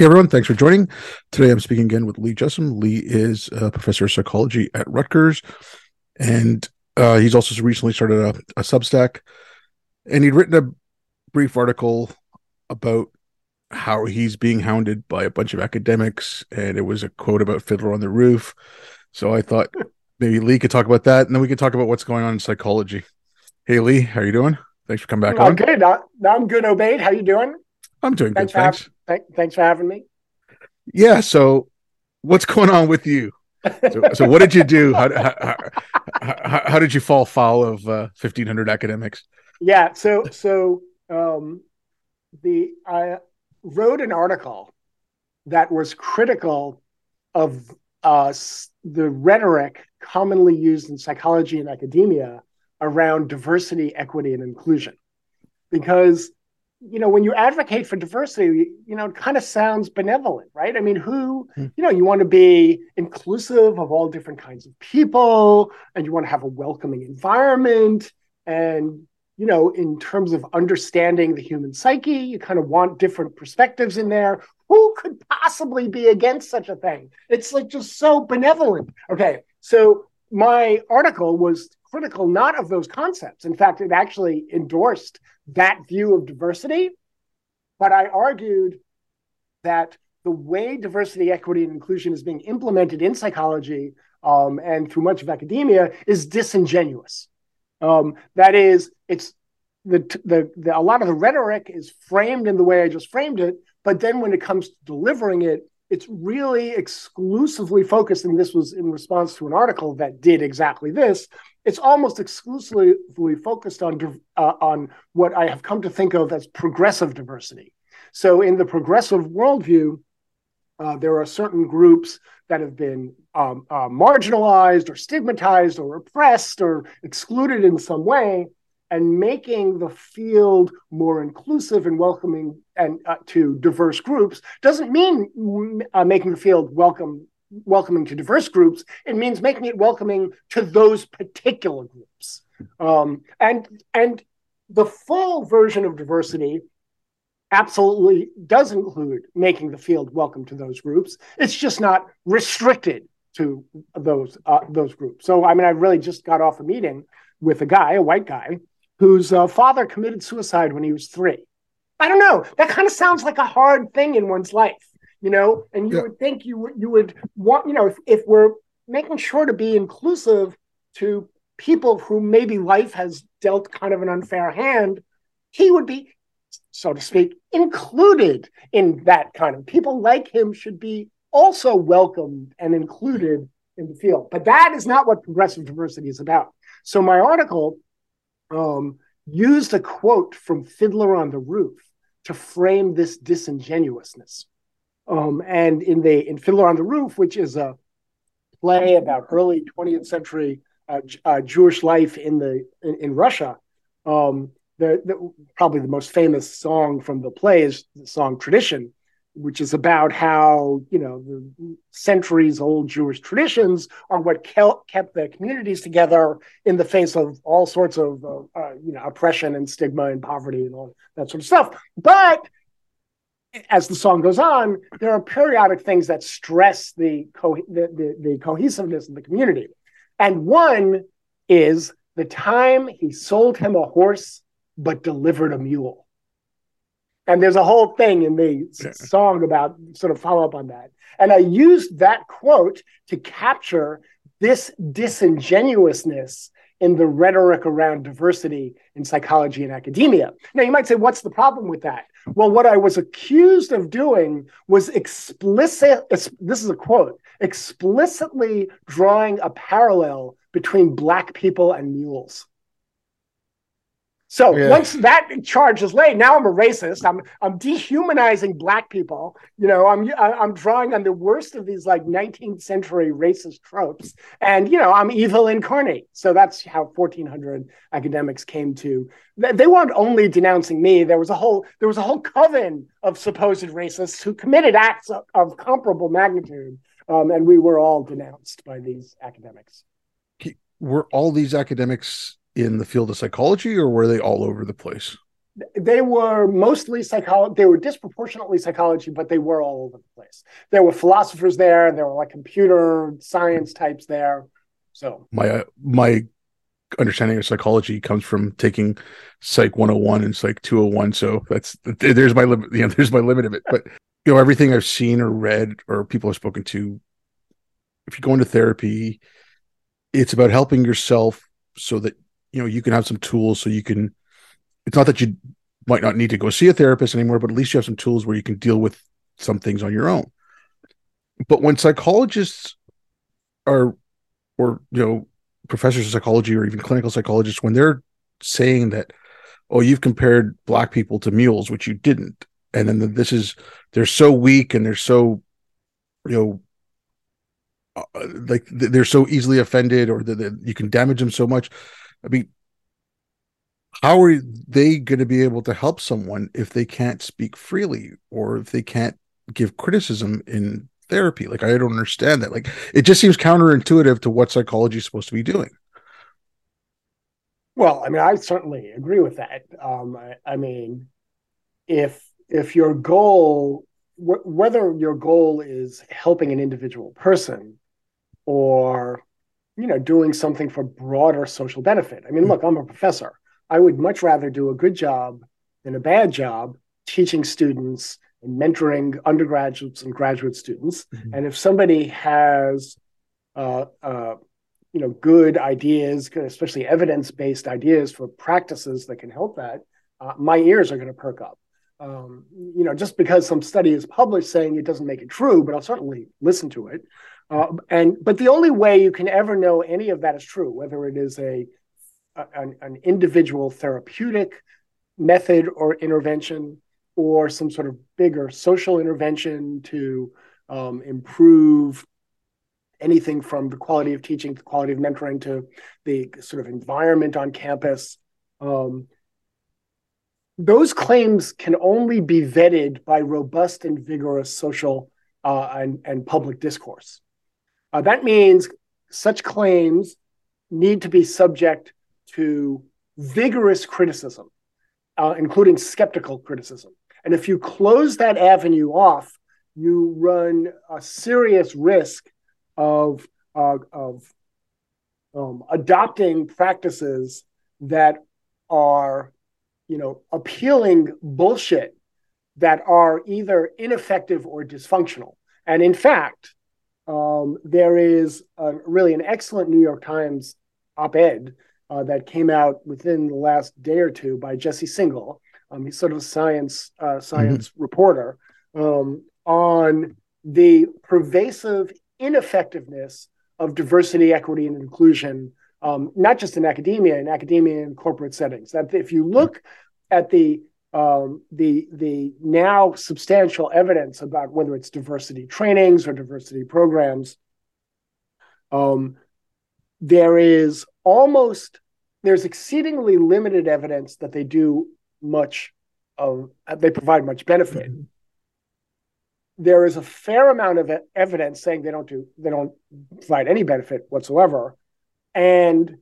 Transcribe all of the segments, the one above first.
Hey everyone, thanks for joining. Today I'm speaking again with Lee Jussim. Lee is a professor of psychology at Rutgers, and uh, he's also recently started a, a Substack. And he'd written a brief article about how he's being hounded by a bunch of academics, and it was a quote about Fiddler on the Roof. So I thought maybe Lee could talk about that, and then we could talk about what's going on in psychology. Hey Lee, how are you doing? Thanks for coming back I'm on. good. I'm good, Obaid. How you doing? I'm doing Thanks good, thanks. th- thanks for having me. Yeah. So, what's going on with you? So, so what did you do? How, how, how, how did you fall foul of uh, 1500 academics? Yeah. So so um, the I wrote an article that was critical of uh, the rhetoric commonly used in psychology and academia around diversity, equity, and inclusion, because you know when you advocate for diversity you know it kind of sounds benevolent right? I mean who Hmm. you know you want to be inclusive of all different kinds of people and you want to have a welcoming environment and you know in terms of understanding the human psyche you kind of want different perspectives in there. Who could possibly be against such a thing? It's like just so benevolent. Okay so my article was critical not of those concepts. In fact it actually endorsed that view of diversity. But I argued that the way diversity, equity, and inclusion is being implemented in psychology um, and through much of academia is disingenuous. Um, that is, it's the, the, the a lot of the rhetoric is framed in the way I just framed it, but then when it comes to delivering it, it's really exclusively focused, and this was in response to an article that did exactly this. It's almost exclusively focused on uh, on what I have come to think of as progressive diversity. So, in the progressive worldview, uh, there are certain groups that have been um, uh, marginalized or stigmatized or oppressed or excluded in some way, and making the field more inclusive and welcoming and uh, to diverse groups doesn't mean uh, making the field welcome welcoming to diverse groups. It means making it welcoming to those particular groups. Um, and and the full version of diversity absolutely does include making the field welcome to those groups. It's just not restricted to those uh, those groups. So I mean, I really just got off a meeting with a guy, a white guy, whose uh, father committed suicide when he was three. I don't know. That kind of sounds like a hard thing in one's life, you know. And you Yeah. would think you would you would want, you know, if, if we're making sure to be inclusive to people who maybe life has dealt kind of an unfair hand, he would be, so to speak, included in that kind of people like him should be also welcomed and included in the field. But that is not what progressive diversity is about. So my article um, used a quote from Fiddler on the Roof to frame this disingenuousness. Um, and in the in Fiddler on the Roof, which is a play about early 20th century uh, uh, Jewish life in the in, in Russia, um, the, the probably the most famous song from the play is the song "Tradition," which is about how you know the centuries old Jewish traditions are what kept the communities together in the face of all sorts of uh, uh, you know oppression and stigma and poverty and all that sort of stuff. But as the song goes on, there are periodic things that stress the, co- the, the, the cohesiveness of the community. And one is the time he sold him a horse but delivered a mule. And there's a whole thing in the Yeah. song about sort of follow up on that. And I used that quote to capture this disingenuousness in the rhetoric around diversity in psychology and academia. Now, you might say, what's the problem with that? Well, what I was accused of doing was explicit, this is a quote, explicitly drawing a parallel between Black people and mules. So Yeah. once that charge is laid, now I'm a racist. I'm I'm dehumanizing black people. You know, I'm I'm drawing on the worst of these like 19th century racist tropes, and you know, I'm evil incarnate. So that's how 1400 academics came to. They they weren't only denouncing me. There was a whole there was a whole coven of supposed racists who committed acts of, of comparable magnitude, um, and we were all denounced by these academics. Were all these academics in the field of psychology, or were they all over the place? they were mostly psychology. They were disproportionately psychology, but they were all over the place. There were philosophers there. And there were like computer science types there. So my uh, my understanding of psychology comes from taking Psych 101 and Psych 201. So that's there's my limit. You know, there's my limit of it. But you know, everything I've seen or read or people I've spoken to, if you go into therapy, it's about helping yourself so that you know you can have some tools so you can it's not that you might not need to go see a therapist anymore but at least you have some tools where you can deal with some things on your own. But when psychologists are or you know professors of psychology or even clinical psychologists when they're saying that oh you've compared black people to mules which you didn't and then this is they're so weak and they're so you know uh, like they're so easily offended or that you can damage them so much i mean how are they going to be able to help someone if they can't speak freely or if they can't give criticism in therapy? Like i don't understand that. Like it just seems counterintuitive to what psychology is supposed to be doing. Well i mean i certainly agree with that. Um, I, I mean if if your goal wh- whether your goal is helping an individual person or you know doing something for broader social benefit i mean look i'm a professor i would much rather do a good job than a bad job teaching students and mentoring undergraduates and graduate students mm-hmm. and if somebody has uh, uh, you know good ideas especially evidence-based ideas for practices that can help that uh, my ears are going to perk up um, you know, just because some study is published saying it doesn't make it true, but I'll certainly listen to it. Uh, and but the only way you can ever know any of that is true, whether it is a, a an, an, individual therapeutic method or intervention, or some sort of bigger social intervention to um, improve anything from the quality of teaching the quality of mentoring to the sort of environment on campus. Um, those claims can only be vetted by robust and vigorous social uh, and, and public discourse. Uh, that means such claims need to be subject to vigorous criticism, uh, including skeptical criticism. And if you close that avenue off, you run a serious risk of, uh, of um, adopting practices that are you know, appealing bullshit that are either ineffective or dysfunctional. And in fact, um, there is a, really an excellent New York Times op-ed uh, that came out within the last day or two by Jesse Singal. Um, he's sort of a science uh, science mm-hmm. reporter um, on the pervasive ineffectiveness of diversity, equity, and inclusion um, not just in academia, in academia and corporate settings. That if you look at the um, the the now substantial evidence about whether it's diversity trainings or diversity programs, um, there is almost there's exceedingly limited evidence that they do much of they provide much benefit. Mm-hmm. There is a fair amount of evidence saying they don't do they don't provide any benefit whatsoever, and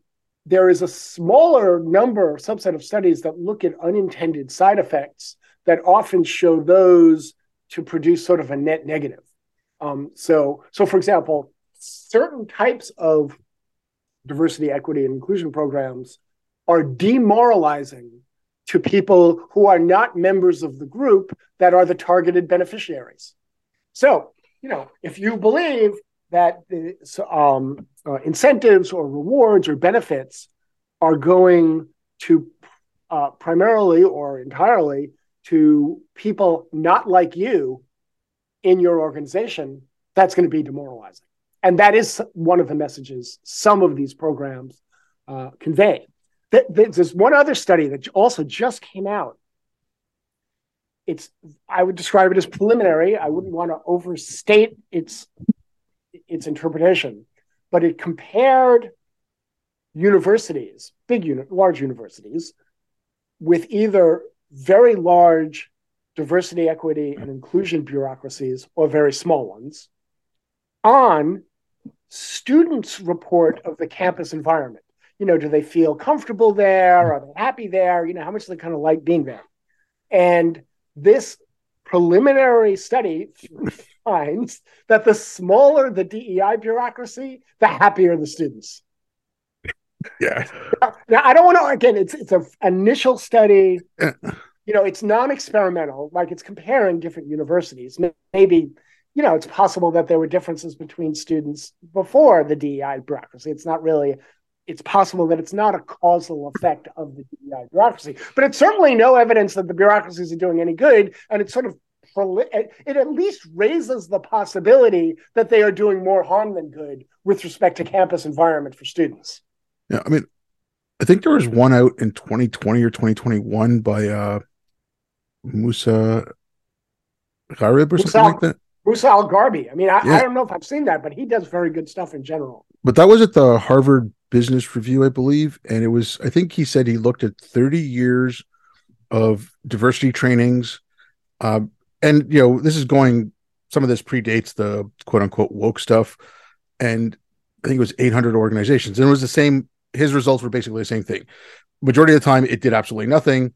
there is a smaller number, subset of studies that look at unintended side effects that often show those to produce sort of a net negative. Um, so, so for example, certain types of diversity, equity, and inclusion programs are demoralizing to people who are not members of the group that are the targeted beneficiaries. So, you know, if you believe that the um, uh, incentives or rewards or benefits are going to uh, primarily or entirely to people not like you in your organization, that's going to be demoralizing. And that is one of the messages some of these programs uh, convey. There's one other study that also just came out. It's I would describe it as preliminary. I wouldn't want to overstate its its interpretation, but it compared universities, big uni- large universities, with either very large diversity, equity, and inclusion bureaucracies or very small ones on students' report of the campus environment. You know, do they feel comfortable there? Are they happy there? You know, how much do they kind of like being there? And this preliminary study finds that the smaller the DEI bureaucracy, the happier the students. Yeah. Now, I don't want to, again, it's, it's an initial study. You know, it's non experimental, like it's comparing different universities. Maybe, you know, it's possible that there were differences between students before the DEI bureaucracy. It's not really it's possible that it's not a causal effect of the DEI bureaucracy, but it's certainly no evidence that the bureaucracies are doing any good. And it's sort of it at least raises the possibility that they are doing more harm than good with respect to campus environment for students. Yeah, I mean, I think there was one out in 2020 or 2021 by uh Musa Gharib or Musa, something like that. Musa Al Gharbi. I mean, I, yeah. I don't know if I've seen that, but he does very good stuff in general. But that was at the Harvard Business Review, I believe, and it was. I think he said he looked at 30 years of diversity trainings, um, and you know, this is going. Some of this predates the quote unquote woke stuff, and I think it was 800 organizations, and it was the same. His results were basically the same thing. Majority of the time, it did absolutely nothing,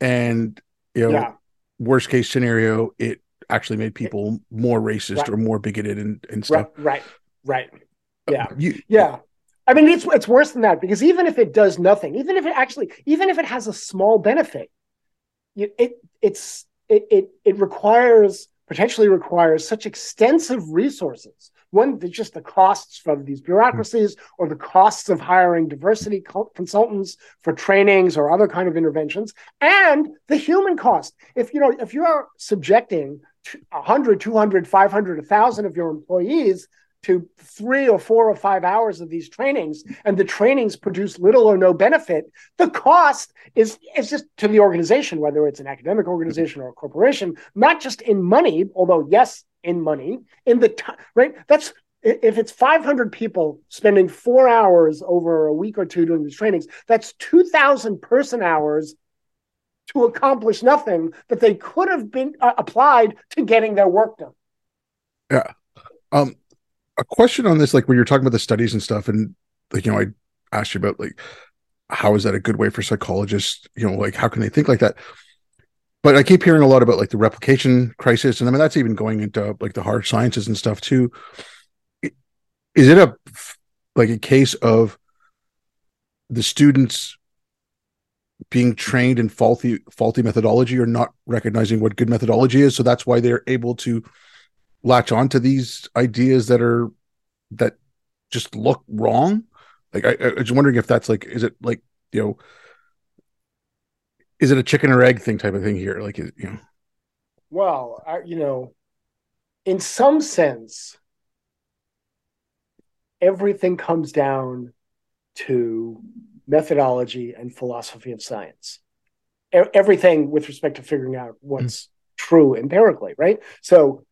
and you know, yeah. worst case scenario, it actually made people more racist right. or more bigoted and, and stuff. Right, right, right. Yeah, you, yeah. I mean, it's it's worse than that because even if it does nothing, even if it actually, even if it has a small benefit, it it's it it, it requires potentially requires such extensive resources. One, just the costs from these bureaucracies or the costs of hiring diversity consultants for trainings or other kind of interventions, and the human cost. If you know, if you're subjecting 100, 200, 500, 1,000 of your employees to three or four or five hours of these trainings and the trainings produce little or no benefit the cost is is just to the organization whether it's an academic organization or a corporation not just in money although yes in money in the time right? That's if it's 500 people spending four hours over a week or two doing these trainings that's 2000 person hours to accomplish nothing that they could have been uh, applied to getting their work done. Yeah. Um a question on this, like when you're talking about the studies and stuff, and like you know, I asked you about like how is that a good way for psychologists? You know, like how can they think like that? But I keep hearing a lot about like the replication crisis, and I mean that's even going into like the hard sciences and stuff too. Is it a like a case of the students being trained in faulty faulty methodology or not recognizing what good methodology is so that's why they're able to latch on to these ideas that are that just look wrong? Like I, I was wondering if that's like is it like you know is it a chicken or egg thing type of thing here? Like you know. Well I, you know in some sense everything comes down to methodology and philosophy of science. Everything with respect to figuring out what's mm-hmm. true empirically right? So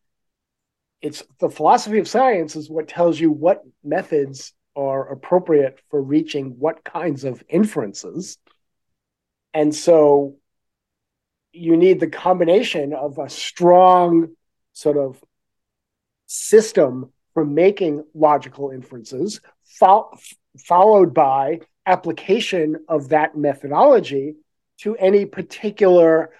it's the philosophy of science is what tells you what methods are appropriate for reaching what kinds of inferences. And so you need the combination of a strong sort of system for making logical inferences, fo- followed by application of that methodology to any particular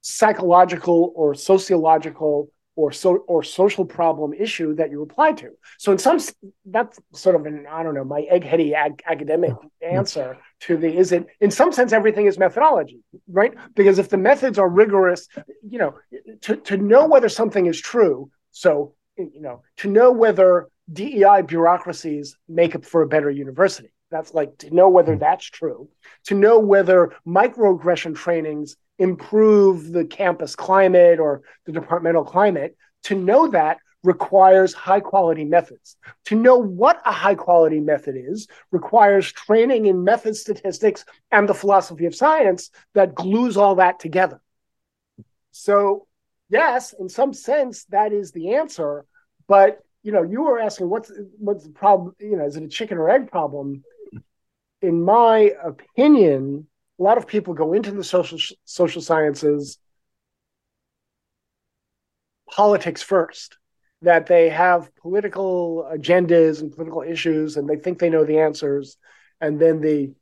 psychological or sociological or so or social problem issue that you apply to. So in some that's sort of an I don't know my eggheady ag- academic answer to the is it in some sense everything is methodology, right? Because if the methods are rigorous, you know, to to know whether something is true, so you know, to know whether DEI bureaucracies make up for a better university. That's like to know whether hmm. that's true, to know whether microaggression trainings improve the campus climate or the departmental climate, to know that requires high quality methods. To know what a high quality method is requires training in method statistics and the philosophy of science that glues all that together. So, yes, in some sense, that is the answer. But you know, you were asking what's what's the problem? You know, is it a chicken or egg problem? In my opinion, a lot of people go into the social social sciences politics first that they have political agendas and political issues and they think they know the answers and then the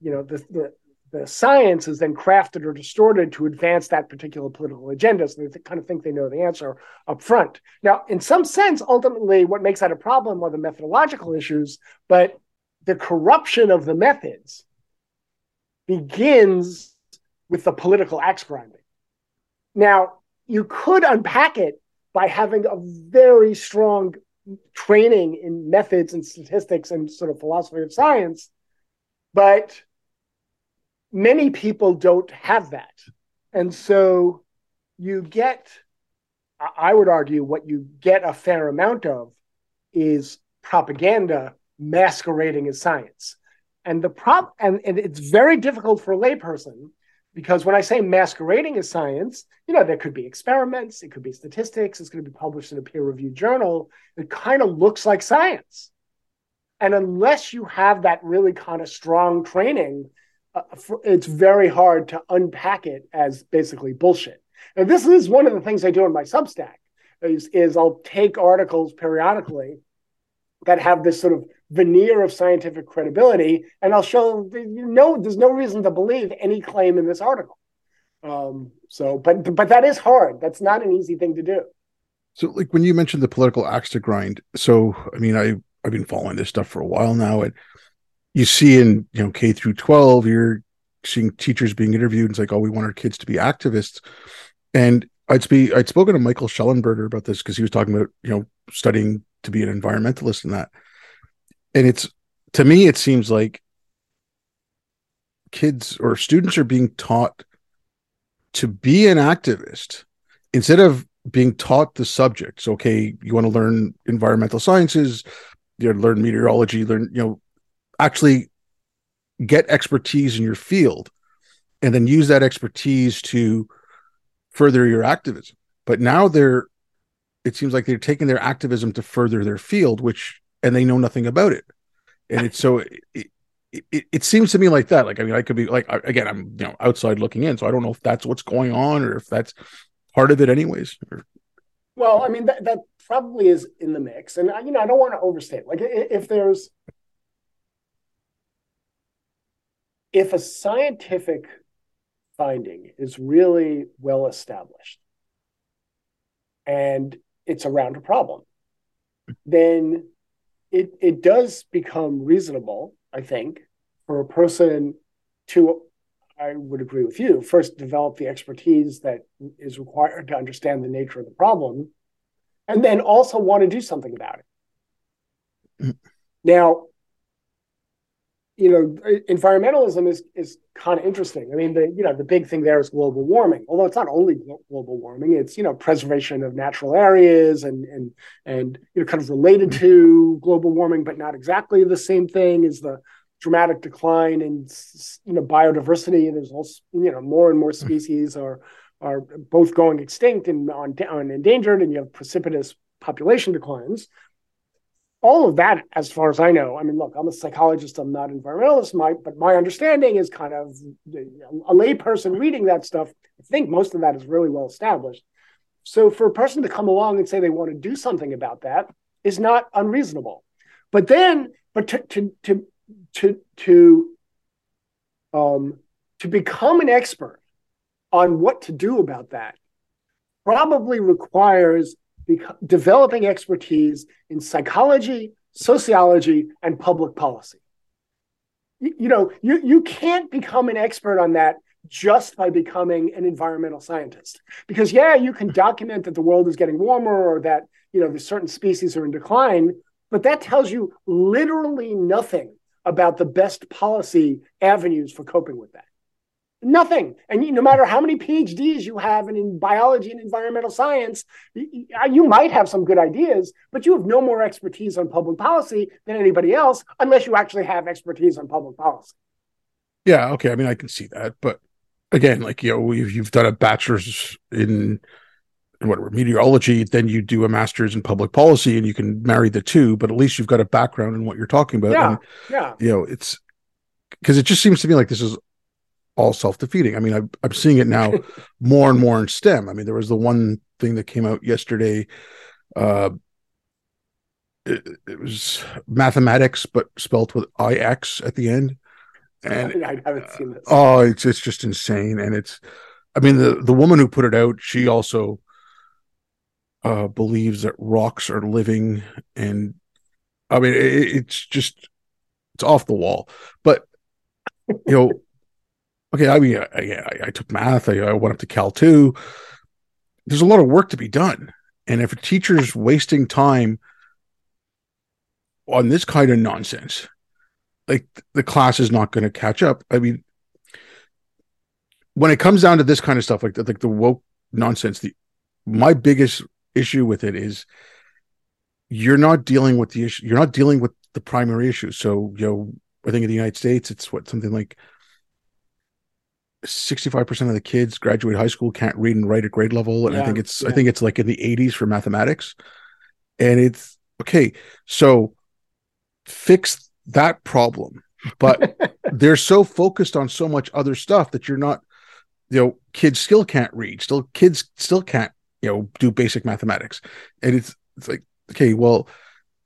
you know the, the the science is then crafted or distorted to advance that particular political agenda. So they kind of think they know the answer up front. Now, in some sense, ultimately, what makes that a problem are the methodological issues, but the corruption of the methods begins with the political axe grinding. Now, you could unpack it by having a very strong training in methods and statistics and sort of philosophy of science, but many people don't have that. And so you get, I would argue, what you get a fair amount of is propaganda masquerading as science. And the prop and, and it's very difficult for a layperson because when I say masquerading as science, you know, there could be experiments, it could be statistics, it's going to be published in a peer-reviewed journal. It kind of looks like science. And unless you have that really kind of strong training, uh, it's very hard to unpack it as basically bullshit. And this is one of the things I do in my Substack is, is I'll take articles periodically that have this sort of veneer of scientific credibility, and I'll show you know there's no reason to believe any claim in this article. Um, so, but but that is hard. That's not an easy thing to do. So, like when you mentioned the political axe to grind, so I mean, I I've been following this stuff for a while now, and you see in you know K through twelve, you're seeing teachers being interviewed. And it's like, oh, we want our kids to be activists, and I'd be I'd spoken to Michael Shellenberger about this because he was talking about you know studying to be an environmentalist and that. And it's to me, it seems like kids or students are being taught to be an activist instead of being taught the subjects. Okay, you want to learn environmental sciences, you learn meteorology, learn, you know, actually get expertise in your field and then use that expertise to further your activism. But now they're it seems like they're taking their activism to further their field, which and they know nothing about it. And it's so it, it, it seems to me like that. Like I mean, I could be like again, I'm you know outside looking in, so I don't know if that's what's going on or if that's part of it, anyways. Well, I mean that that probably is in the mix, and you know I don't want to overstate. Like if there's if a scientific finding is really well established and it's around a problem, then it it does become reasonable, I think, for a person to I would agree with you. First, develop the expertise that is required to understand the nature of the problem, and then also want to do something about it. Mm-hmm. Now, you know, environmentalism is is kind of interesting. I mean, the you know the big thing there is global warming. Although it's not only global warming, it's you know preservation of natural areas and and and you know kind of related to global warming, but not exactly the same thing as the dramatic decline in you know biodiversity. There's also you know more and more species are are both going extinct and on, on endangered, and you have precipitous population declines all of that, as far as I know, I mean, look, I'm a psychologist, I'm not an environmentalist, my, but my understanding is kind of a layperson reading that stuff. I think most of that is really well established. So for a person to come along and say they want to do something about that is not unreasonable. But then, but to to to to to um, to become an expert on what to do about that probably requires developing expertise in psychology, sociology, and public policy. You, you know, you, you can't become an expert on that just by becoming an environmental scientist. Because yeah, you can document that the world is getting warmer or that, you know, there's certain species are in decline, but that tells you literally nothing about the best policy avenues for coping with that. Nothing. And no matter how many PhDs you have in, biology and environmental science, you might have some good ideas, but you have no more expertise on public policy than anybody else, unless you actually have expertise on public policy. Yeah. Okay. I mean, I can see that. But again, like, you know, you've done a bachelor's in, in whatever meteorology, then you do a master's in public policy and you can marry the two, but at least you've got a background in what you're talking about. Yeah. And, yeah. You know, it's because it just seems to me like this is all self-defeating. I mean, I'm, I'm seeing it now more and more in STEM. I mean, there was the one thing that came out yesterday. Uh, it, it was mathematics, but spelt with IX at the end. and I haven't seen this. Oh, it's it's just insane, and it's. I mean, the the woman who put it out, she also uh, believes that rocks are living, and I mean, it, it's just it's off the wall. But you know, okay, I mean, I, I, took math. I, I went up to Cal too. There's a lot of work to be done, and if a teacher's wasting time on this kind of nonsense, like the class is not going to catch up. I mean, when it comes down to this kind of stuff, like the, like the woke nonsense, the my biggest issue with it is you're not dealing with the issue. You're not dealing with the primary issue. So, you know, I think in the United States, it's what something like 65% of the kids graduate high school can't read and write at grade level. And yeah, I think it's, yeah. I think it's like in the 80s for mathematics. And it's okay. So fix that problem. But they're so focused on so much other stuff that you're not, you know, kids still can't read, still kids still can't, you know, do basic mathematics. And it's, it's like, okay, well,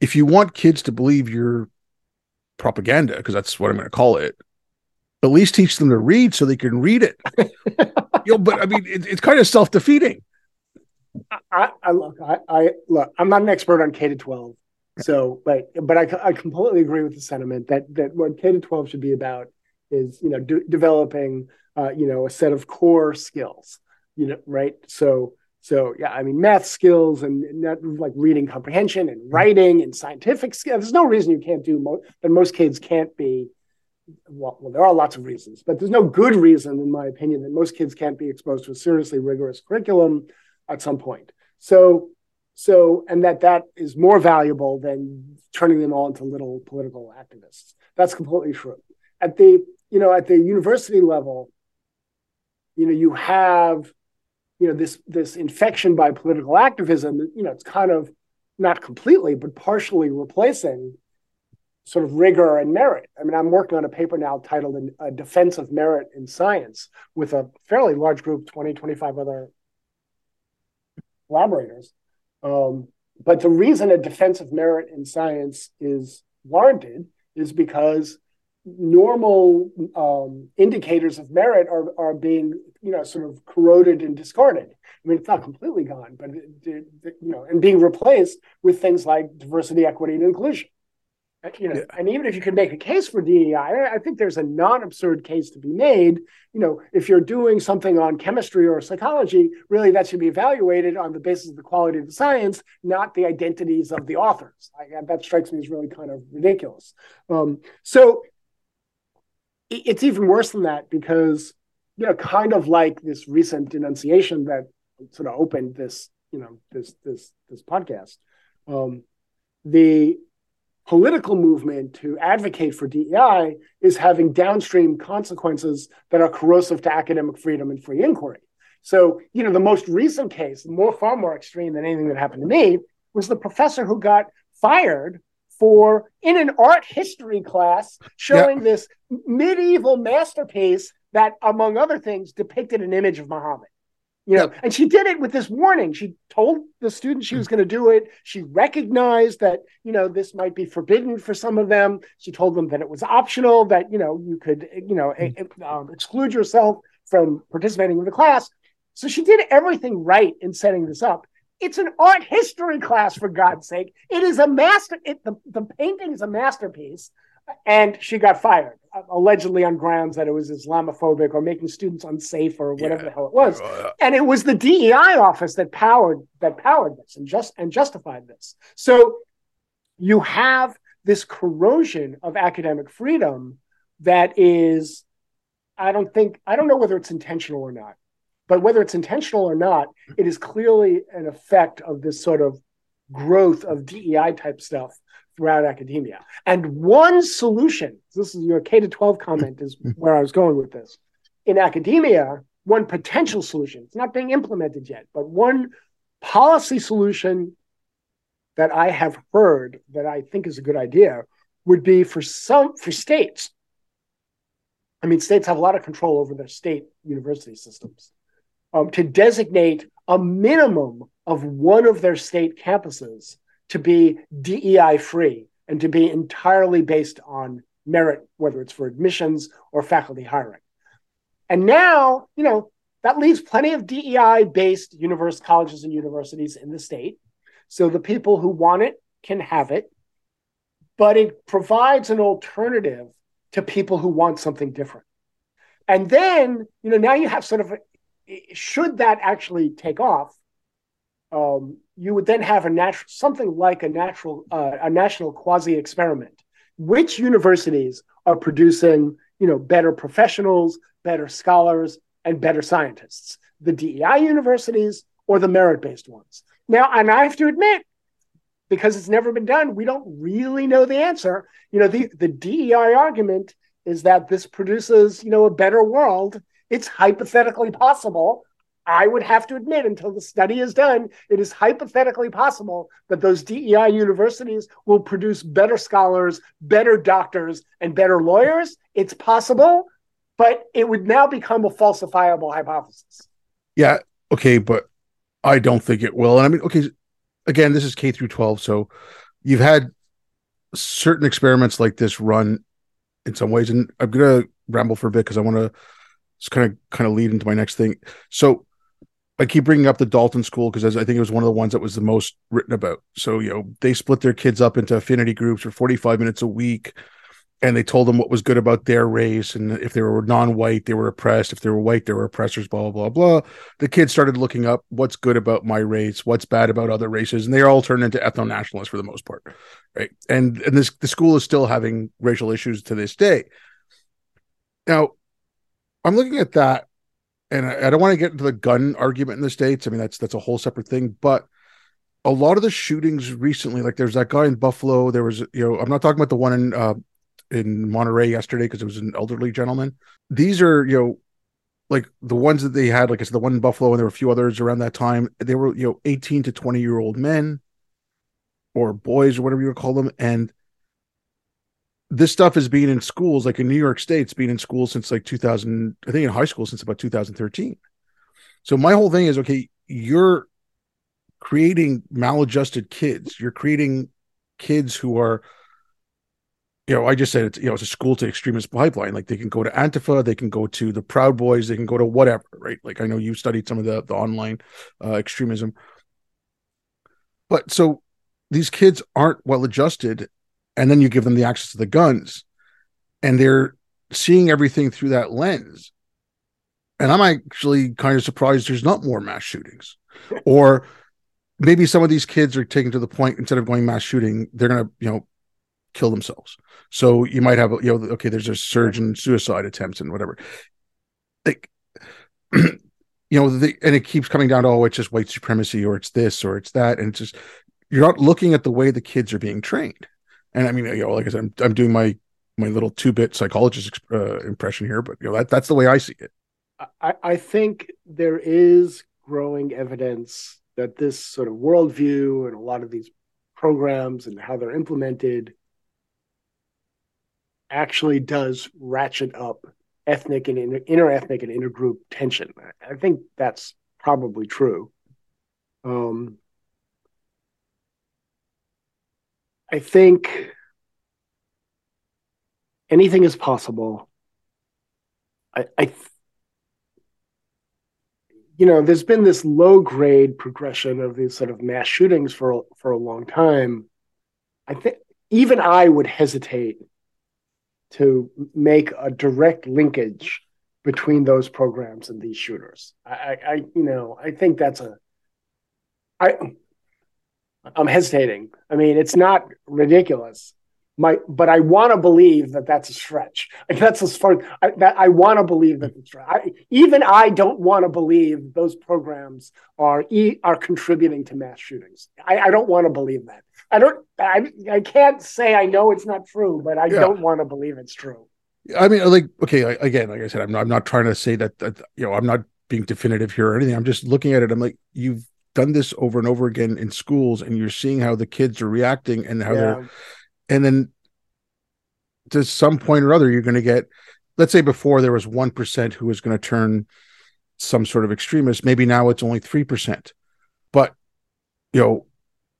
if you want kids to believe your propaganda, because that's what I'm going to call it, at least teach them to read so they can read it. you know, but I mean, it, it's kind of self defeating. I, I, look, I, I, look, I'm not an expert on K to 12. So, but, but I, I completely agree with the sentiment that, that what K to 12 should be about is, you know, de- developing, uh, you know, a set of core skills, you know, right. So, so yeah, I mean, math skills and not like reading comprehension and writing and scientific skills. There's no reason you can't do mo- that. Most kids can't be well, well, there are lots of reasons, but there's no good reason, in my opinion, that most kids can't be exposed to a seriously rigorous curriculum at some point. So, so, and that that is more valuable than turning them all into little political activists. That's completely true. At the, you know, at the university level, you know, you have, you know, this this infection by political activism. You know, it's kind of not completely, but partially replacing sort of rigor and merit. I mean, I'm working on a paper now titled A Defense of Merit in Science with a fairly large group, 20, 25 other collaborators. Um, but the reason a defense of merit in science is warranted is because normal um, indicators of merit are, are being, you know, sort of corroded and discarded. I mean, it's not completely gone, but, it, it, you know, and being replaced with things like diversity, equity, and inclusion you know, yeah. and even if you can make a case for DEI, I think there's a non-absurd case to be made. You know, if you're doing something on chemistry or psychology, really that should be evaluated on the basis of the quality of the science, not the identities of the authors. I, that strikes me as really kind of ridiculous. Um, so it's even worse than that because you know, kind of like this recent denunciation that sort of opened this, you know, this this this podcast. Um, the political movement to advocate for DEI is having downstream consequences that are corrosive to academic freedom and free inquiry. So, you know, the most recent case, more far more extreme than anything that happened to me, was the professor who got fired for in an art history class showing this medieval masterpiece that, among other things, depicted an image of Muhammad. You know, and she did it with this warning. She told the students she was going to do it. She recognized that, you know, this might be forbidden for some of them. She told them that it was optional, that, you know, you could, you know, mm-hmm. um, exclude yourself from participating in the class. So she did everything right in setting this up. It's an art history class, for God's sake. It is a master. It, the, the painting is a masterpiece and she got fired uh, allegedly on grounds that it was Islamophobic or making students unsafe or whatever yeah. the hell it was. Oh, and it was the DEI office that powered that powered this and just and justified this. So you have this corrosion of academic freedom that is, I don't think I don't know whether it's intentional or not, but whether it's intentional or not, it is clearly an effect of this sort of growth of DEI type stuff throughout academia. And one solution, this is your K to 12 comment, is where I was going with this. In academia, one potential solution, it's not being implemented yet, but one policy solution that I have heard that I think is a good idea would be for some for states. I mean, states have a lot of control over their state university systems. Um, to designate a minimum of one of their state campuses to be DEI free and to be entirely based on merit, whether it's for admissions or faculty hiring. And now, you know, that leaves plenty of DEI based university colleges and universities in the state. So the people who want it can have it, but it provides an alternative to people who want something different. And then, you know, now you have sort of, a, should that actually take off, um, you would then have a natural, something like a natural, uh, a national quasi experiment. Which universities are producing, you know, better professionals, better scholars, and better scientists? The DEI universities or the merit based ones? Now, and I have to admit, because it's never been done, we don't really know the answer. You know, the, the DEI argument is that this produces, you know, a better world. It's hypothetically possible. I would have to admit, until the study is done, it is hypothetically possible that those DEI universities will produce better scholars, better doctors, and better lawyers. It's possible, but it would now become a falsifiable hypothesis. Yeah. Okay. But I don't think it will. And I mean, okay, again, this is K through 12. So you've had certain experiments like this run in some ways. And I'm going to ramble for a bit because I want to kind of kind of lead into my next thing. So I keep bringing up the Dalton School because I think it was one of the ones that was the most written about. So, you know, they split their kids up into affinity groups for 45 minutes a week and they told them what was good about their race and if they were non-white they were oppressed. If they were white they were oppressors blah blah blah blah. The kids started looking up what's good about my race what's bad about other races and they all turned into ethno-nationalists for the most part right? And and this the school is still having racial issues to this day. Now i'm looking at that and I, I don't want to get into the gun argument in the states i mean that's that's a whole separate thing but a lot of the shootings recently, like there's that guy in Buffalo. There was, you know, I'm not talking about the one in uh, in Monterey yesterday because it was an elderly gentleman. These are, you know, like the ones that they had, like I said, the one in Buffalo, and there were a few others around that time. They were, you know, 18 to 20 year old men or boys or whatever you would call them. And this stuff is being in schools, like in New York State, it's been in schools since like 2000, I think in high school since about 2013. So my whole thing is okay, you're creating maladjusted kids, you're creating kids who are you know, I just said it's you know it's a school to extremist pipeline. Like they can go to Antifa, they can go to the Proud Boys, they can go to whatever, right? Like I know you studied some of the the online uh, extremism, but so these kids aren't well adjusted, and then you give them the access to the guns, and they're seeing everything through that lens. And I'm actually kind of surprised there's not more mass shootings, or maybe some of these kids are taken to the point instead of going mass shooting, they're gonna you know kill themselves. So you might have, you know, okay, there's a surge in suicide attempts and whatever. Like, you know, the, and it keeps coming down to, oh, it's just white supremacy or it's this or it's that. And it's just, you're not looking at the way the kids are being trained. And I mean, you know, like I said, I'm, I'm doing my, my little two bit psychologist uh, impression here, but you know, that, that's the way I see it. I, I think there is growing evidence that this sort of worldview and a lot of these programs and how they're implemented actually does ratchet up ethnic and inter, interethnic and intergroup tension. I think that's probably true. Um, I think anything is possible. I, I you know, there's been this low grade progression of these sort of mass shootings for for a long time. I think even I would hesitate to make a direct linkage between those programs and these shooters. I, I, you know, I think that's a, I, I'm hesitating. I mean, it's not ridiculous. My, but I want to believe that that's a stretch. Like that's as far I, that I want to believe that it's I, even I don't want to believe those programs are e, are contributing to mass shootings. I, I don't want to believe that. I don't. I, I can't say I know it's not true, but I yeah. don't want to believe it's true. I mean, like, okay, again, like I said, I'm not, I'm not trying to say that that you know, I'm not being definitive here or anything. I'm just looking at it. I'm like, you've done this over and over again in schools, and you're seeing how the kids are reacting and how yeah. they're, and then to some point or other, you're going to get, let's say, before there was one percent who was going to turn some sort of extremist. Maybe now it's only three percent, but you know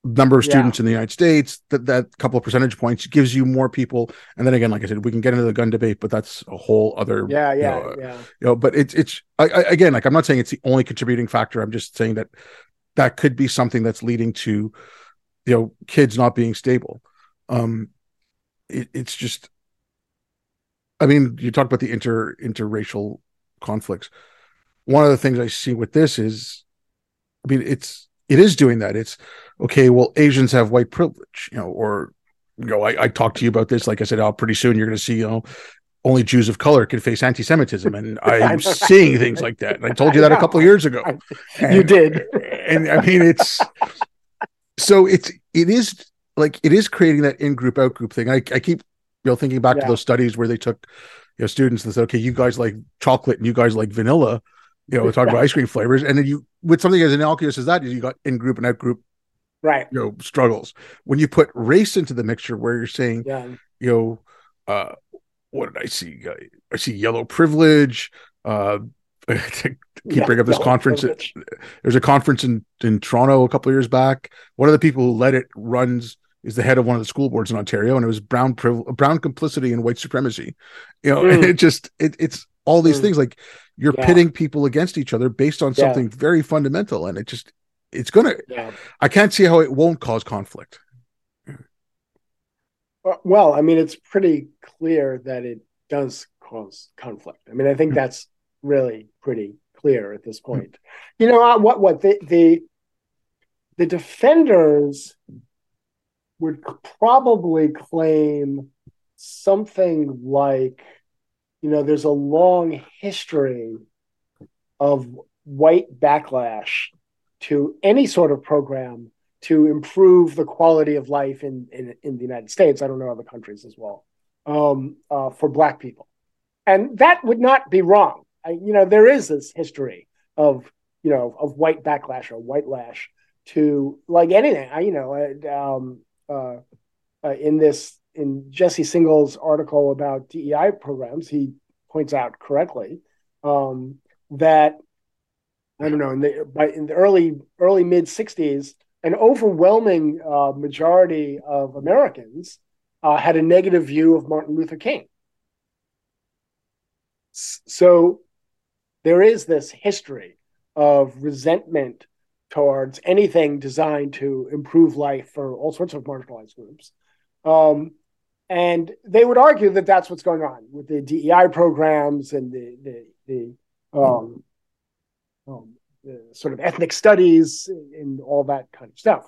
number of Yeah. students in the United States, that that couple of percentage points gives you more people. And then again, like I said, we can get into the gun debate, but that's a whole other Yeah, you yeah, know, uh, yeah. you know but it's it's I, I, again like i'm not saying it's the only contributing factor i'm just saying that that could be something that's leading to you know kids not being stable. Um it, it's just i mean you talk about the inter interracial conflicts. One of the things i see with this is i mean it's it is doing that. It's okay well asians have white privilege you know or you know i, I talked to you about this. Like i said oh pretty soon you're going to see you know only Jews of color can face anti-Semitism, and I'm seeing things like that. And I told you that a couple of years ago. And- you did. and I mean it's so it's it is like it is creating that in group out group thing. I, I keep you know thinking back Yeah. to those studies where they took you know students and said, okay, you guys like chocolate and you guys like vanilla, you know, talk about ice cream flavors, and then you with something as innocuous as that, you got in group and out group Right. you know struggles. When you put race into the mixture, where you're saying Yeah. you know, uh, what did I see? Uh, I see yellow privilege. Uh, keep Yeah, bringing up this conference. privilege. There's a conference in in Toronto a couple of years back. One of the people who led it runs is the head of one of the school boards in Ontario, and it was brown priv- brown complicity and white supremacy. You know, Mm. it just it, it's all these Mm. things like you're Yeah. pitting people against each other based on Yeah. something very fundamental, and it just it's gonna. Yeah. I can't see how it won't cause conflict. Uh, Well, I mean, it's pretty clear that it does cause conflict. I mean, I think that's really pretty clear at this point. You know, uh, what what the the the defenders would probably claim something like, you know, there's a long history of white backlash to any sort of program to improve the quality of life in, in, in the United States. I don't know other countries as well um, uh, for Black people, and that would not be wrong. I, you know, there is this history of you know of white backlash or white lash to like anything. I, you know, um, uh, uh, in this in Jesse Singal's article about DEI programs, he points out correctly um, that I don't know in the by in the early early mid '60s, an overwhelming uh, majority of Americans uh, had a negative view of Martin Luther King. So there is this history of resentment towards anything designed to improve life for all sorts of marginalized groups. Um, and they would argue that that's what's going on with the DEI programs and the the, the, um, um, sort of ethnic studies and all that kind of stuff.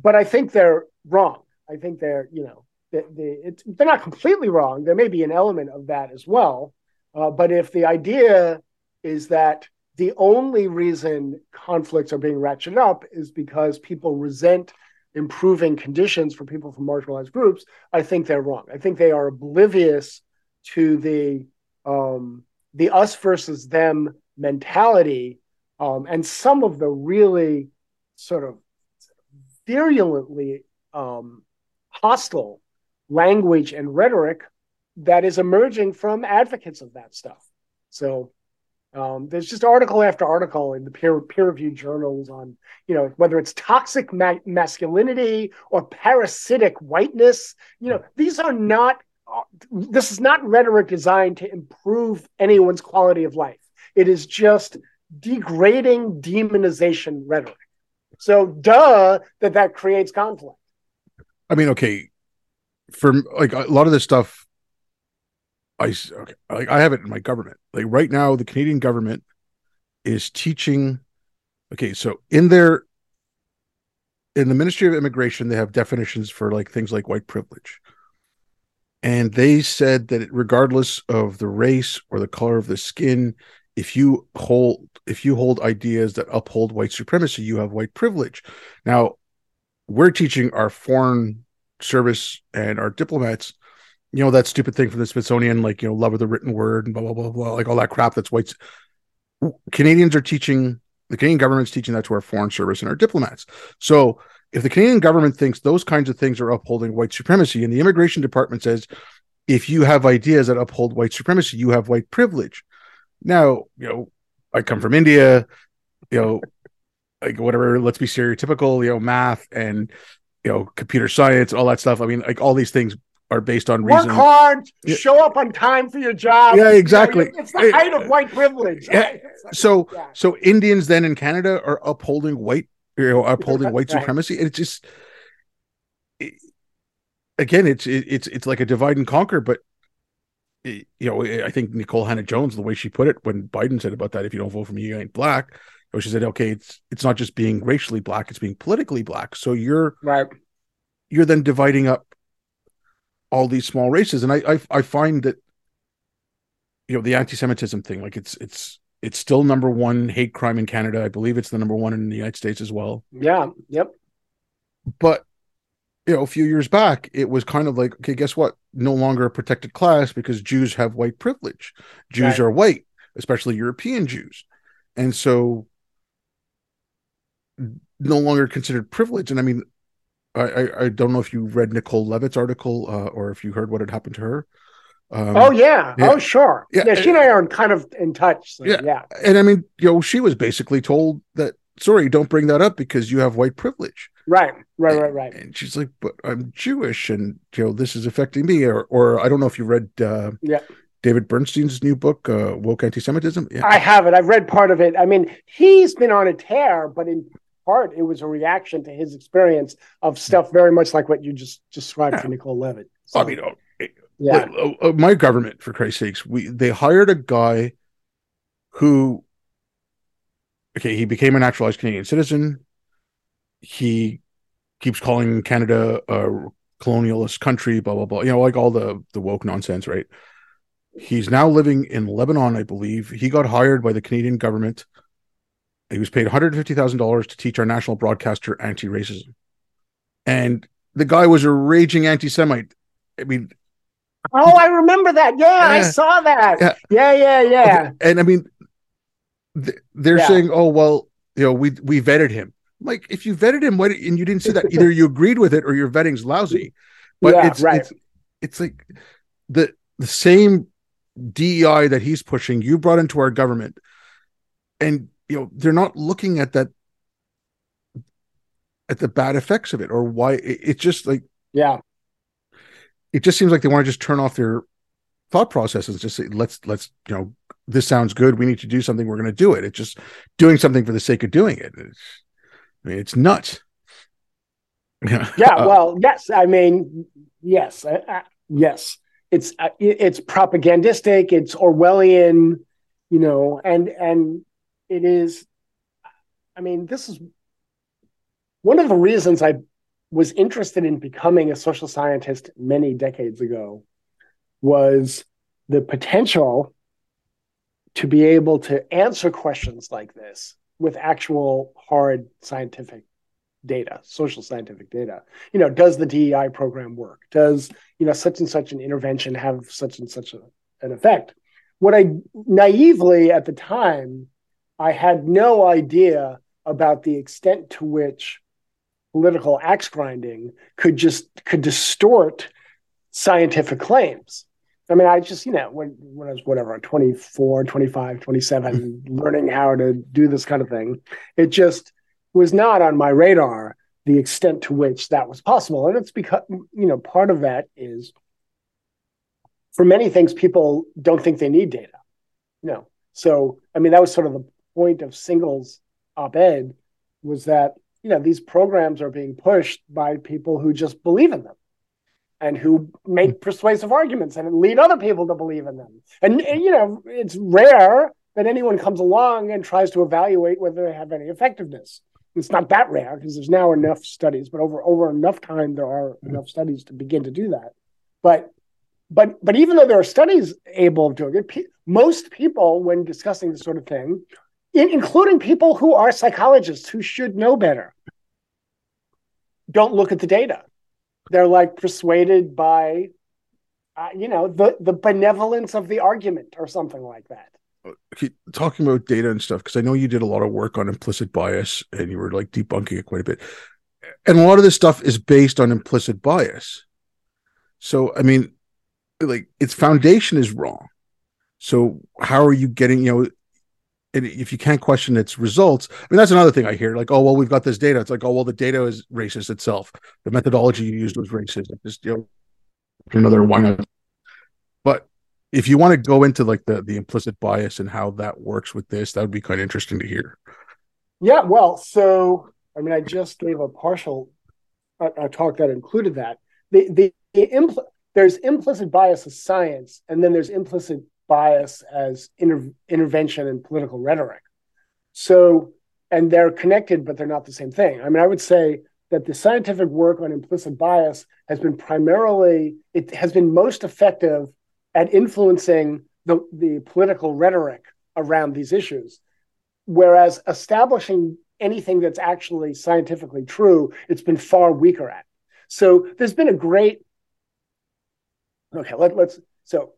But I think they're wrong. I think they're you know they, they, they're not completely wrong. There may be an element of that as well. Uh, but if the idea is that the only reason conflicts are being ratcheted up is because people resent improving conditions for people from marginalized groups, I think they're wrong. I think they are oblivious to the um, the us versus them mentality um, and some of the really sort of virulently um, hostile language and rhetoric that is emerging from advocates of that stuff. So um, there's just article after article in the peer peer reviewed journals on you know whether it's toxic ma- masculinity or parasitic whiteness. You know these are not. This is not rhetoric designed to improve anyone's quality of life. It is just degrading demonization rhetoric. So, duh, that that creates conflict. I mean, okay, for like a lot of this stuff, I okay, like I have it in my government. Like right now, the Canadian government is teaching. Okay, so in their in the Ministry of Immigration, they have definitions for like things like white privilege, and they said that regardless of the race or the color of the skin, if you hold if you hold ideas that uphold white supremacy, you have white privilege. Now, we're teaching our foreign service and our diplomats, you know, that stupid thing from the Smithsonian, like, you know, love of the written word and blah, blah, blah, blah, like all that crap that's whites. Canadians are teaching, the Canadian government's teaching that to our foreign service and our diplomats. So if the Canadian government thinks those kinds of things are upholding white supremacy, and the immigration department says, if you have ideas that uphold white supremacy, you have white privilege. Now, you know, I come from India, you know, like whatever. Let's be stereotypical, you know, math and you know, computer science, all that stuff. I mean, like all these things are based on reason. Work hard, Yeah. show up on time for your job. Yeah, You know, exactly. It's the height of white privilege. Yeah. So, Yeah. so Indians then in Canada are upholding white, you know, upholding white supremacy. It's just, it- again, it's it, it's it's like a divide and conquer. But you know, I think Nikole Hannah-Jones, the way she put it when Biden said about that, if you don't vote for me, you ain't black. know, She said, okay, it's it's not just being racially black; it's being politically black. So you're Right. you're then dividing up all these small races and I, I i find that you know the anti-semitism thing like it's it's it's still number one hate crime in canada i believe it's the number one in the united states as well Yeah. Yep. but you know a few years back it was kind of like okay guess what no longer a protected class because jews have white privilege jews Right. are white especially european jews and so no longer considered privilege and i mean i i, I don't know if you read nicole levitt's article uh, or if you heard what had happened to her um, oh yeah. yeah. Oh sure. Yeah, Yeah. She and I are kind of in touch. So, Yeah. yeah. and i mean you know she was basically told that sorry don't bring that up because you have white privilege Right. Right. Right. Right. and she's like but i'm jewish and you know this is affecting me or or i don't know if you read uh Yeah. david bernstein's new book uh woke anti-semitism yeah I have it. I've read part of it. I mean, he's been on a tear, but in part, it was a reaction to his experience of stuff very much like what you just described Yeah. for Nicole Levitt. i mean oh, yeah. Like, uh, uh, my government for christ's sakes we they hired a guy who okay he became a naturalized canadian citizen he keeps calling canada a colonialist country blah blah blah you know like all the the woke nonsense right he's now living in lebanon i believe he got hired by the canadian government he was paid $150000 to teach our national broadcaster anti-racism and the guy was a raging anti-semite i mean Oh, I remember that. Yeah, I saw that. Yeah. Yeah. Yeah. Yeah. Okay, And I mean, th- they're Yeah. saying, "Oh well, you know, we we vetted him." I'm like, if you vetted him, what, and you didn't see that, either you agreed with it or your vetting's lousy. But Yeah, it's right. it's it's like the the same DEI that he's pushing. You brought into our government, and you know they're not looking at that at the bad effects of it or why it, it's just like Yeah. it just seems like they want to just turn off their thought processes just say let's let's you know this sounds good we need to do something we're going to do it it's just doing something for the sake of doing it it's, i mean it's nuts yeah. Uh, well, yes. I mean, yes. Yes. It's uh, it's propagandistic. It's Orwellian. You know, and and it is. I mean, this is one of the reasons I was interested in becoming a social scientist many decades ago was the potential to be able to answer questions like this with actual hard scientific data, social scientific data. You know, does the DEI program work? Does, you know, such and such an intervention have such and such a, an effect? What I naively at the time, I had no idea about the extent to which political axe grinding could just could distort scientific claims. I mean, I just, you know, when, when I was whatever, 24, 25, 27, learning how to do this kind of thing, it just was not on my radar the extent to which that was possible. And it's because, you know, part of that is for many things, people don't think they need data. You know, so I mean, that was sort of the point of Singal's op ed was that, you know, these programs are being pushed by people who just believe in them and who make persuasive arguments and lead other people to believe in them. And, and, you know, it's rare that anyone comes along and tries to evaluate whether they have any effectiveness. It's not that rare because there's now enough studies, but over over enough time there are enough studies to begin to do that. But but but even though there are studies able of doing it, pe- most people, when discussing this sort of thing, in, including people who are psychologists who should know better, don't look at the data. They're like persuaded by, uh, you know, the the benevolence of the argument or something like that. okay, talking about data and stuff because i know you did a lot of work on implicit bias and you were like debunking it quite a bit. And a lot of this stuff is based on implicit bias. So i mean like its foundation is wrong. So how are you getting you know if you can't question its results, I mean that's another thing I hear. Like, oh well, we've got this data. It's like, oh well, the data is racist itself. The methodology you used was racist. Just you know, another one. But if you want to go into like the the implicit bias and how that works with this, that would be kind of interesting to hear. Yeah, well, so I mean, I just gave a partial a, a talk that included that. The the, the impl- there's implicit bias of science, and then there's implicit bias as inter- intervention in political rhetoric. So, and they're connected, but they're not the same thing. I mean, I would say that the scientific work on implicit bias has been primarily, it has been most effective at influencing the, the political rhetoric around these issues. Whereas establishing anything that's actually scientifically true, it's been far weaker at. So there's been a great, okay, let, let's, so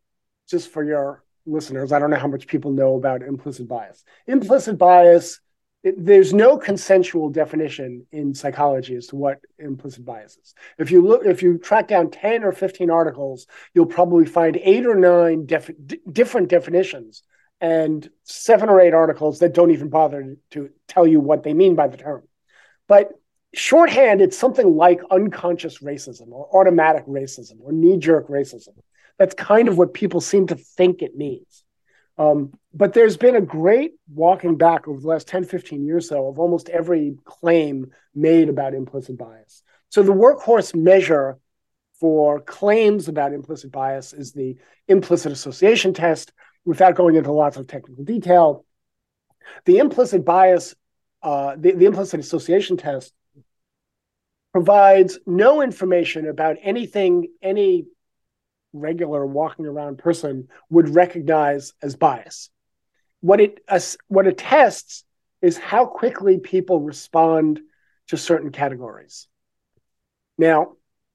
just for your listeners, I don't know how much people know about implicit bias. Implicit bias, it, there's no consensual definition in psychology as to what implicit bias is. If you look, if you track down 10 or 15 articles, you'll probably find eight or nine def, d- different definitions and seven or eight articles that don't even bother to tell you what they mean by the term. But shorthand, it's something like unconscious racism or automatic racism or knee jerk racism. That's kind of what people seem to think it means. Um, but there's been a great walking back over the last 10, 15 years so of almost every claim made about implicit bias. So the workhorse measure for claims about implicit bias is the implicit association test. Without going into lots of technical detail, the implicit bias, uh, the, the implicit association test provides no information about anything any regular walking around person would recognize as bias. What it what it tests is how quickly people respond to certain categories. Now,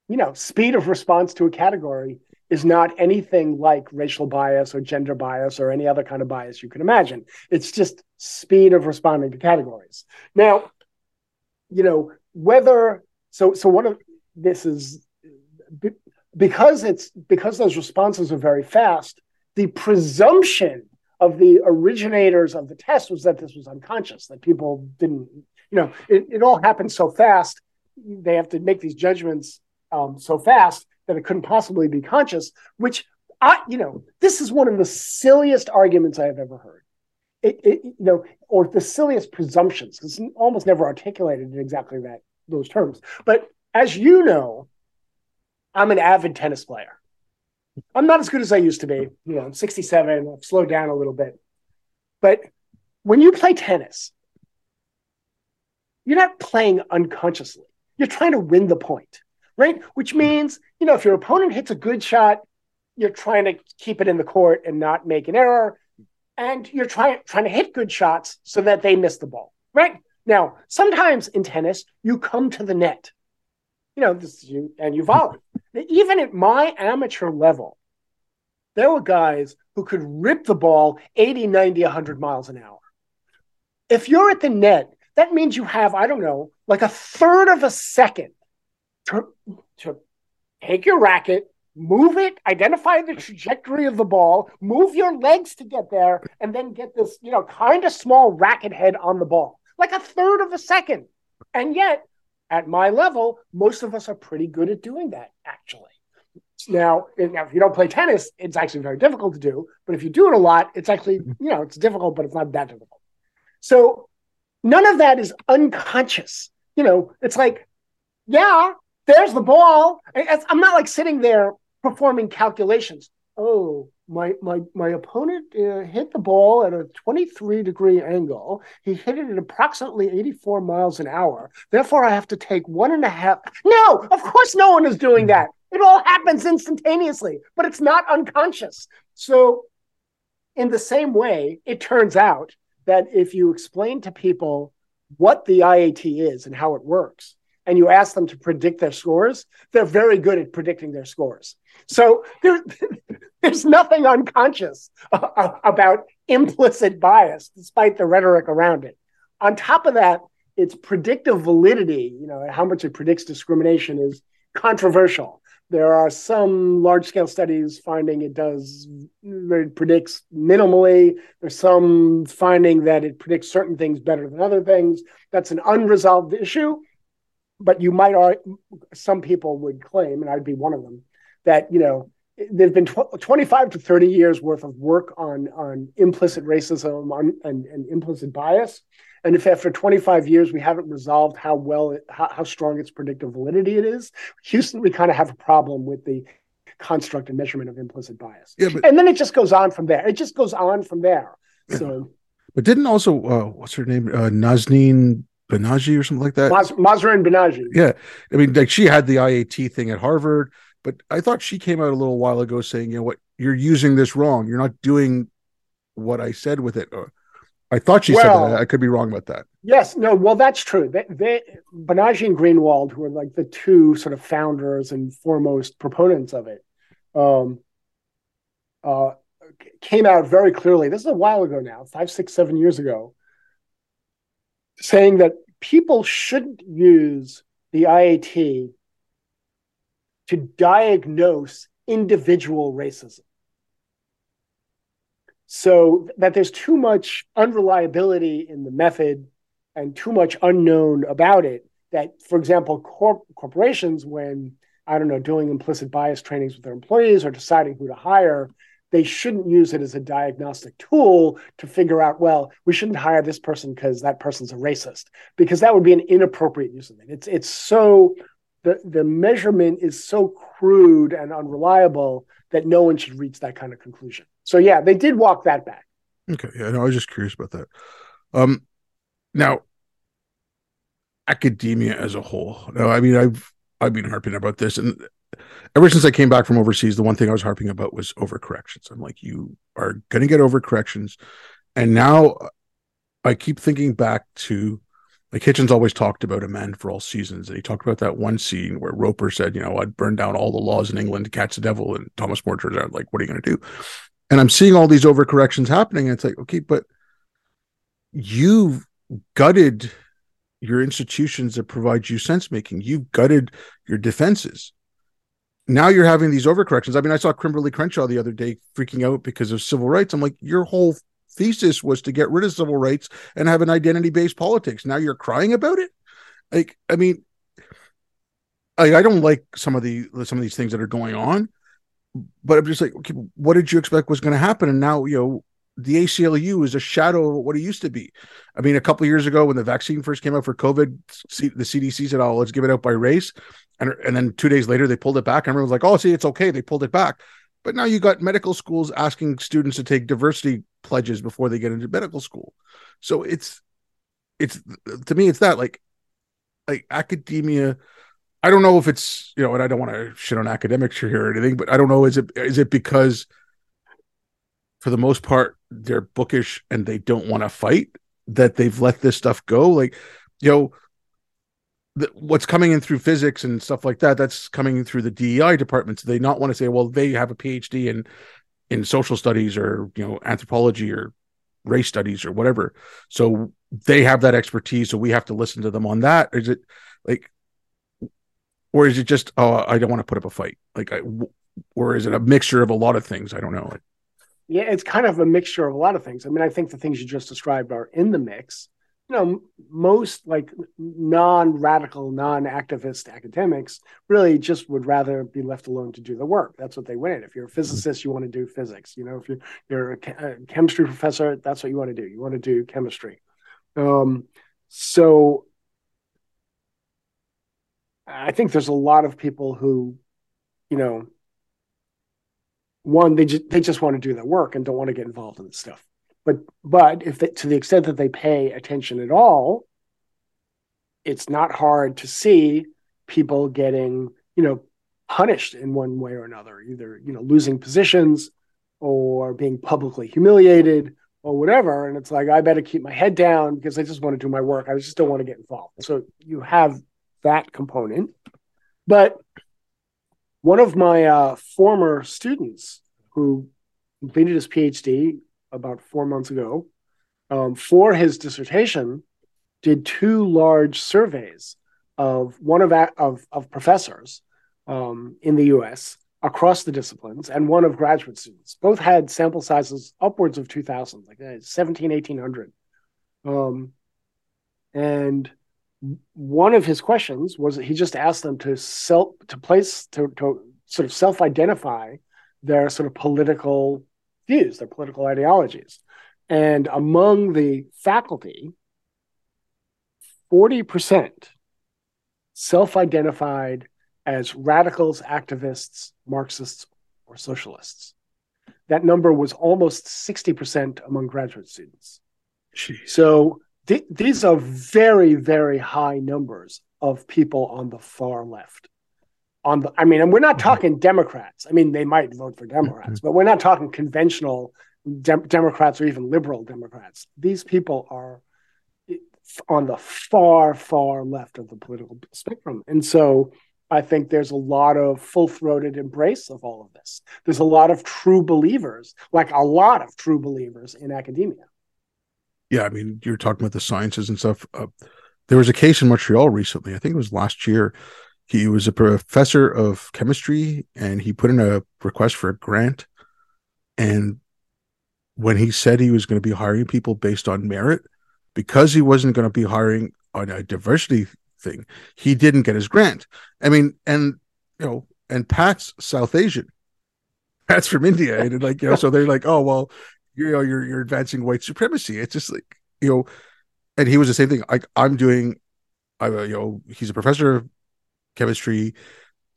you know, speed of response to a category is not anything like racial bias or gender bias or any other kind of bias you can imagine. It's just speed of responding to categories. Now, you know, whether so so one of this is because it's because those responses are very fast the presumption of the originators of the test was that this was unconscious that people didn't you know it, it all happened so fast they have to make these judgments um, so fast that it couldn't possibly be conscious which i you know this is one of the silliest arguments i have ever heard. It, it you know or the silliest presumptions because almost never articulated in exactly that those terms. But as you know I'm an avid tennis player. I'm not as good as I used to be. You know, I'm 67. I've slowed down a little bit. But when you play tennis, you're not playing unconsciously. You're trying to win the point, right? Which hmm. means, you know, if your opponent hits a good shot, you're trying to keep it in the court and not make an error. And you're trying trying to hit good shots so that they miss the ball, right? Now, sometimes in tennis, you come to the net you know, this you and you volley. Even at my amateur level, there were guys who could rip the ball 80, 90, 100 miles an hour. If you're at the net, that means you have, I don't know, like a third of a second to, to take your racket, move it, identify the trajectory of the ball, move your legs to get there, and then get this, you know, kind of small racket head on the ball. Like a third of a second. And yet, at my level, most of us are pretty good at doing that, actually. Now, if you don't play tennis, it's actually very difficult to do. But if you do it a lot, it's actually, you know, it's difficult, but it's not that difficult. So none of that is unconscious. You know, it's like, yeah, there's the ball. I'm not like sitting there performing calculations. Oh, my my my opponent uh, hit the ball at a 23 degree angle. He hit it at approximately 84 miles an hour. Therefore, I have to take one and a half. No, of course, no one is doing that. It all happens instantaneously, but it's not unconscious. So, in the same way, it turns out that if you explain to people what the IAT is and how it works, and you ask them to predict their scores, they're very good at predicting their scores. So there, there's nothing unconscious about implicit bias, despite the rhetoric around it. On top of that, its predictive validity, you know, how much it predicts discrimination is controversial. There are some large scale studies finding it does, it predicts minimally. There's some finding that it predicts certain things better than other things. That's an unresolved issue. But you might, some people would claim, and I'd be one of them, that, you know, there've been tw- 25 to 30 years worth of work on, on implicit racism on, and, and implicit bias and if after 25 years we haven't resolved how well, it, how, how strong its predictive validity it is, Houston, we kind of have a problem with the construct and measurement of implicit bias. Yeah, but, and then it just goes on from there. It just goes on from there. So, but didn't also uh, what's her name, uh, Nazanin Banaji or something like that? Maz- Mahzarin Banaji. Yeah, I mean, like she had the IAT thing at Harvard, but I thought she came out a little while ago saying, you know what, you're using this wrong. You're not doing what I said with it. Uh, I thought she well, said that. I could be wrong about that. Yes, no, well, that's true. They, they Banaji and Greenwald, who are like the two sort of founders and foremost proponents of it, um, uh, came out very clearly. This is a while ago now, five, six, seven years ago, saying that people shouldn't use the IAT to diagnose individual racism. So that there's too much unreliability in the method and too much unknown about it that for example corp- corporations when i don't know doing implicit bias trainings with their employees or deciding who to hire they shouldn't use it as a diagnostic tool to figure out well we shouldn't hire this person because that person's a racist because that would be an inappropriate use of it it's it's so the the measurement is so crude and unreliable that no one should reach that kind of conclusion so yeah, they did walk that back. Okay, yeah, no, I was just curious about that. Um, now, academia as a whole. Now, I mean, I've I've been harping about this, and ever since I came back from overseas, the one thing I was harping about was overcorrections. I'm like, you are going to get overcorrections, and now uh, I keep thinking back to like Hitchens always talked about a man for all seasons. And he talked about that one scene where Roper said, you know, I'd burn down all the laws in England to catch the devil. And Thomas More turns out, like, what are you going to do? and I'm seeing all these overcorrections happening. And it's like, okay, but you've gutted your institutions that provide you sense making. You've gutted your defenses. Now you're having these overcorrections. I mean, I saw Kimberlé Crenshaw the other day freaking out because of civil rights. I'm like, your whole thesis was to get rid of civil rights and have an identity based politics. Now you're crying about it. Like, I mean, I, I don't like some of the some of these things that are going on but I'm just like, okay, what did you expect was going to happen? And now, you know, the ACLU is a shadow of what it used to be. I mean, a couple years ago when the vaccine first came out for COVID, the CDC said, "Oh, let's give it out by race," and and then two days later they pulled it back. And everyone was like, "Oh, see, it's okay." They pulled it back. But now you got medical schools asking students to take diversity pledges before they get into medical school. So it's it's to me, it's that like like academia I don't know if it's you know, and I don't want to shit on academics here or anything, but I don't know is it is it because for the most part they're bookish and they don't want to fight that they've let this stuff go? Like, you know, the, what's coming in through physics and stuff like that that's coming through the DEI departments. They not want to say, well, they have a PhD in in social studies or you know anthropology or race studies or whatever. So they have that expertise. So we have to listen to them on that. Is it like or is it just oh I don't want to put up a fight like I, or is it a mixture of a lot of things I don't know yeah it's kind of a mixture of a lot of things. I mean I think the things you just described are in the mix. You know most like non-radical non-activist academics really just would rather be left alone to do the work. That's what they went in if you're a physicist you want to do physics. You know if you're, you're a, a chemistry professor that's what you want to do. You want to do chemistry. Um, so I think there's a lot of people who, you know, one they just they just want to do their work and don't want to get involved in this stuff. But but if they, to the extent that they pay attention at all, it's not hard to see people getting you know punished in one way or another, either you know losing positions or being publicly humiliated or whatever. And it's like I better keep my head down because I just want to do my work. I just don't want to get involved. So you have that component. But one of my uh, former students who completed his PhD about four months ago, um, for his dissertation, did two large surveys of one of of, of professors um, in the US across the disciplines and one of graduate students. Both had sample sizes upwards of 2,000, like uh, 17, 1800. Um, and one of his questions was he just asked them to self to place to, to sort of self-identify their sort of political views, their political ideologies. And among the faculty, 40% self identified as radicals, activists, Marxists, or socialists. That number was almost 60% among graduate students. Jeez. So th- these are very, very high numbers of people on the far left. On the, I mean, and we're not mm-hmm. talking Democrats. I mean, they might vote for Democrats, but we're not talking conventional de- Democrats or even liberal Democrats. These people are on the far, far left of the political spectrum. And so I think there's a lot of full throated embrace of all of this. There's a lot of true believers, like a lot of true believers in academia. Yeah, I mean, you're talking about the sciences and stuff. Uh, there was a case in Montreal recently, I think it was last year. He was a professor of chemistry and he put in a request for a grant. And when he said he was going to be hiring people based on merit, because he wasn't going to be hiring on a diversity thing, he didn't get his grant. I mean, and you know, and Pat's South Asian. Pat's from India, and like you know, so they're like, oh well, you know, you're you're advancing white supremacy. It's just like you know, and he was the same thing. Like I'm doing, I you know, he's a professor of chemistry.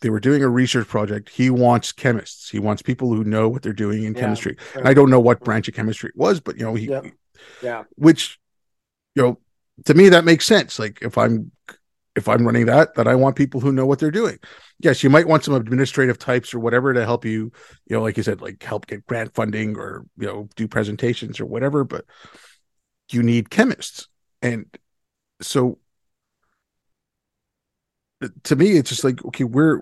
They were doing a research project. He wants chemists. He wants people who know what they're doing in yeah, chemistry. Right. I don't know what branch of chemistry it was, but you know, he, yeah, yeah. which you know, to me that makes sense. Like if I'm if I'm running that, that I want people who know what they're doing. Yes, you might want some administrative types or whatever to help you, you know, like you said, like help get grant funding or you know do presentations or whatever. But you need chemists, and so uh, to me, it's just like okay, we're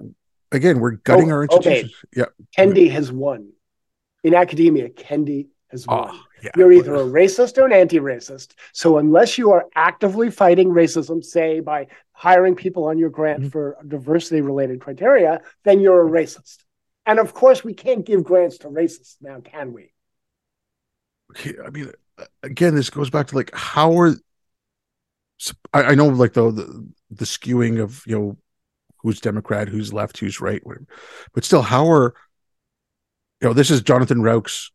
again we're gutting oh, our institutions. Okay. Yeah, Kendi has won in academia. Kendi has ah, won. Oh, yeah, You're either a racist or an anti-racist. So unless you are actively fighting racism, say by hiring people on your grant mm-hmm. for diversity-related criteria, then you're a racist. And of course, we can't give grants to racists now, can we? Okay, I mean, again, this goes back to like how are I, I know like the, the the skewing of you know who's Democrat, who's left, who's right, whatever. But still, how are you know this is Jonathan Rauch's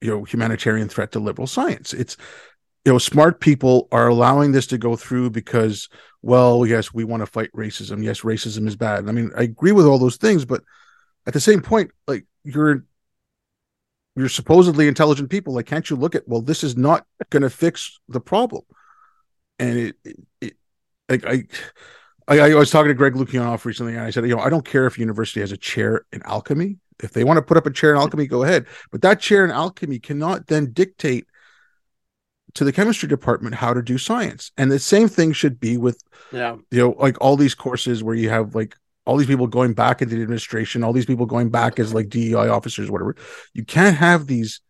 you know humanitarian threat to liberal science it's you know smart people are allowing this to go through because well yes we want to fight racism. Yes racism is bad. I mean i agree with all those things but at the same point like you're you're supposedly intelligent people. Like can't you look at well this is not going to fix the problem? And it, it, it like I, I i was talking to greg lukianoff recently and i said you know i don't care if university has a chair in alchemy. If they want to put up a chair in mm-hmm. alchemy, go ahead. But that chair in alchemy cannot then dictate to the chemistry department how to do science. And the same thing should be with, yeah, you know, like all these courses where you have like all these people going back into the administration, all these people going back as like DEI officers, whatever. You can't have these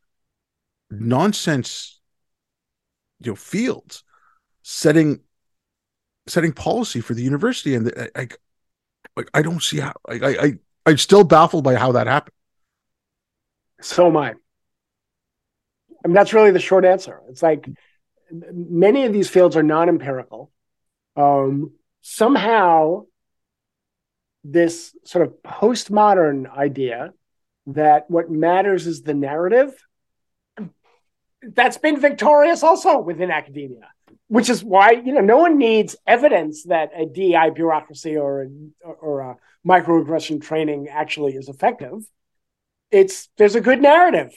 nonsense, you know, fields setting setting policy for the university. And uh, the, I, like I don't see how I, I I'm still baffled by how that happened. So am I. I mean, that's really the short answer. It's like many of these fields are non-empirical. Um, somehow, this sort of postmodern idea that what matters is the narrative that's been victorious also within academia which is why you know no one needs evidence that a DI bureaucracy or a, or a microaggression training actually is effective. It's there's a good narrative.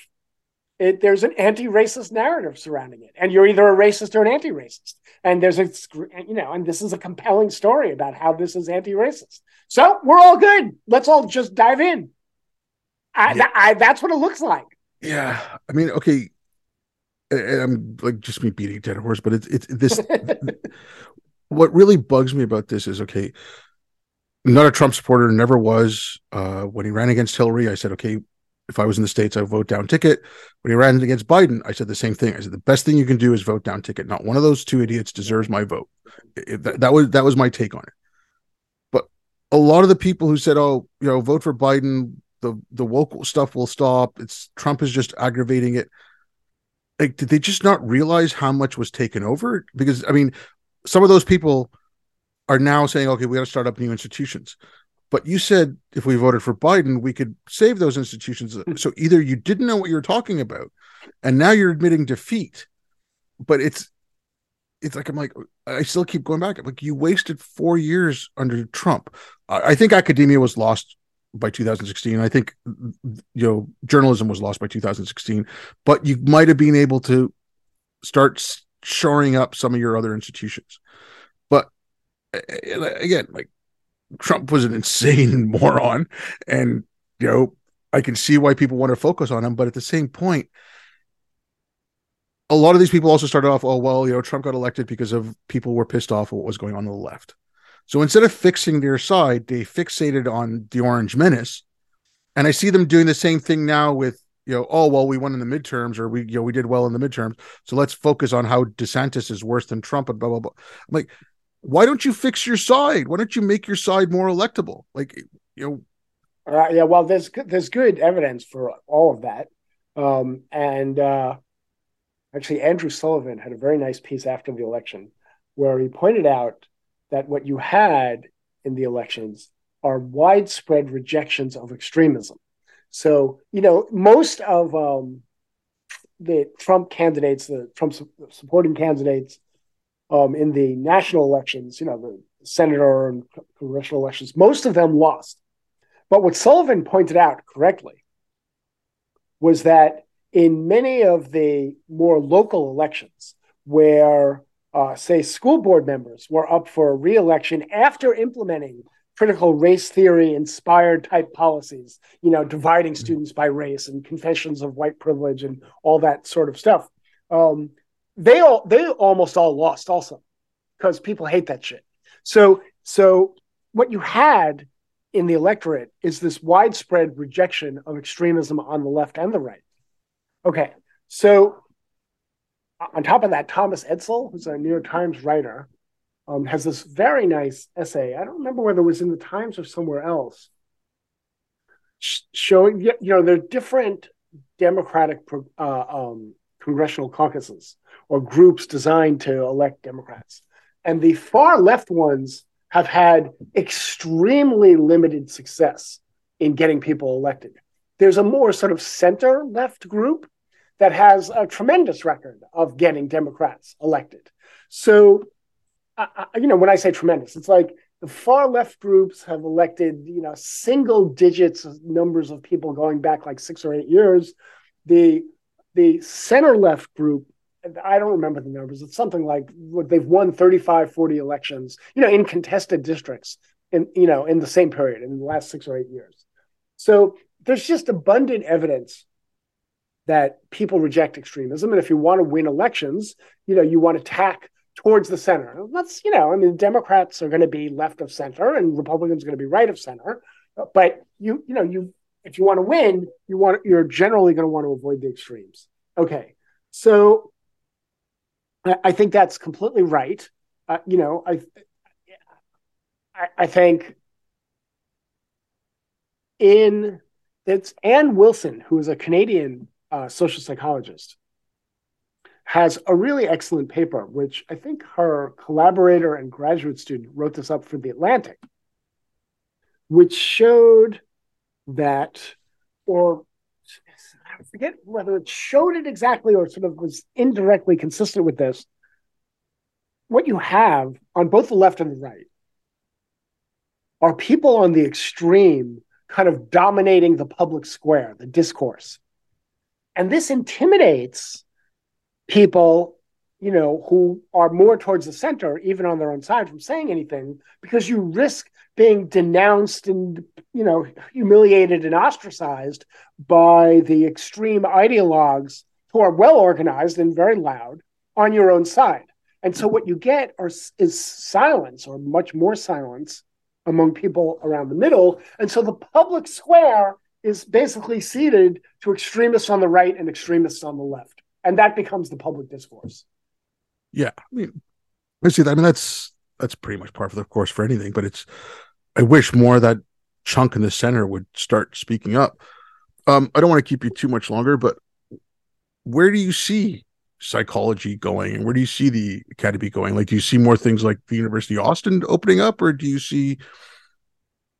It, there's an anti-racist narrative surrounding it, and you're either a racist or an anti-racist. And there's a you know, and this is a compelling story about how this is anti-racist. So we're all good. Let's all just dive in. I, yeah. I, that's what it looks like. Yeah, I mean, okay, I'm like just me beating dead horse, but it's it's this. what really bugs me about this is okay. not a Trump supporter, never was. Uh, when he ran against Hillary, I said, okay, if I was in the states, I vote down ticket. When he ran against Biden, I said the same thing. I said the best thing you can do is vote down ticket. Not one of those two idiots deserves my vote. That, that was that was my take on it. But a lot of the people who said, "Oh, you know, vote for Biden," the the woke stuff will stop. It's Trump is just aggravating it. Like, did they just not realize how much was taken over? Because I mean, some of those people are now saying, "Okay, we got to start up new institutions." But you said if we voted for Biden, we could save those institutions. Hmm. So either you didn't know what you were talking about, and now you're admitting defeat. But it's it's like I'm like I still keep going back. Like you wasted four years under Trump. I, I think academia was lost by 2016. I think you know journalism was lost by 2016. But you might have been able to start shoring up some of your other institutions. But again, like Trump was an insane moron, and you know I can see why people want to focus on him. But at the same point, a lot of these people also started off, oh well, you know, Trump got elected because of people were pissed off at what was going on on the left. So instead of fixing their side, they fixated on the Orange Menace, and I see them doing the same thing now with you know, oh well, we won in the midterms, or we you know we did well in the midterms, so let's focus on how DeSantis is worse than Trump and blah blah blah. I'm like, why don't you fix your side? Why don't you make your side more electable? Like, you know. Uh, yeah, well, there's there's good evidence for all of that, um, and uh, Actually, Andrew Sullivan had a very nice piece after the election where he pointed out that what you had in the elections are widespread rejections of extremism. So, you know, most of um, the Trump candidates, the Trump supporting candidates um, in the national elections, you know, the senator and congressional elections, most of them lost. But what Sullivan pointed out correctly was that in many of the more local elections where uh, say school board members were up for reelection after implementing critical race theory inspired type policies you know dividing mm-hmm. students by race and confessions of white privilege and all that sort of stuff um, they all they almost all lost also because people hate that shit so so what you had in the electorate is this widespread rejection of extremism on the left and the right Okay, so on top of that, Thomas Edsall, who's a New York Times writer, um, has this very nice essay. I don't remember whether it was in the Times or somewhere else, showing you know there are different Democratic uh, um, congressional caucuses or groups designed to elect Democrats, and the far left ones have had extremely limited success in getting people elected. There's a more sort of center left group that has a tremendous record of getting Democrats elected. So, you know, when I say tremendous, it's like the far left groups have elected, you know, single digits numbers of people going back like six or eight years. The the center left group, I don't remember the numbers. It's something like they've won 35, 40 elections, you know, in contested districts in, you know, in the same period in the last six or eight years. So there's just abundant evidence that people reject extremism. And if you want to win elections, you know, you want to tack towards the center. That's, you know, I mean, Democrats are going to be left of center and Republicans are going to be right of center. But you, you know, you if you want to win, you want you're generally going to want to avoid the extremes. Okay. So I, I think that's completely right. Uh, you know, I, I I think in it's Anne Wilson, who is a Canadian uh, social psychologist, has a really excellent paper, which I think her collaborator and graduate student wrote this up for The Atlantic, which showed that, or I forget whether it showed it exactly or sort of was indirectly consistent with this. What you have on both the left and the right are people on the extreme kind of dominating the public square, the discourse. And this intimidates people, you know, who are more towards the center, even on their own side, from saying anything, because you risk being denounced and, you know, humiliated and ostracized by the extreme ideologues who are well organized and very loud on your own side. And so what you get are, is silence or much more silence among people around the middle. And so the public square is basically ceded to extremists on the right and extremists on the left. And that becomes the public discourse. Yeah. I mean, I see that. I mean, that's, that's pretty much part of the course for anything, but it's, I wish more of that chunk in the center would start speaking up. Um, I don't want to keep you too much longer, but where do you see psychology going and where do you see the academy going like do you see more things like the university of austin opening up or do you see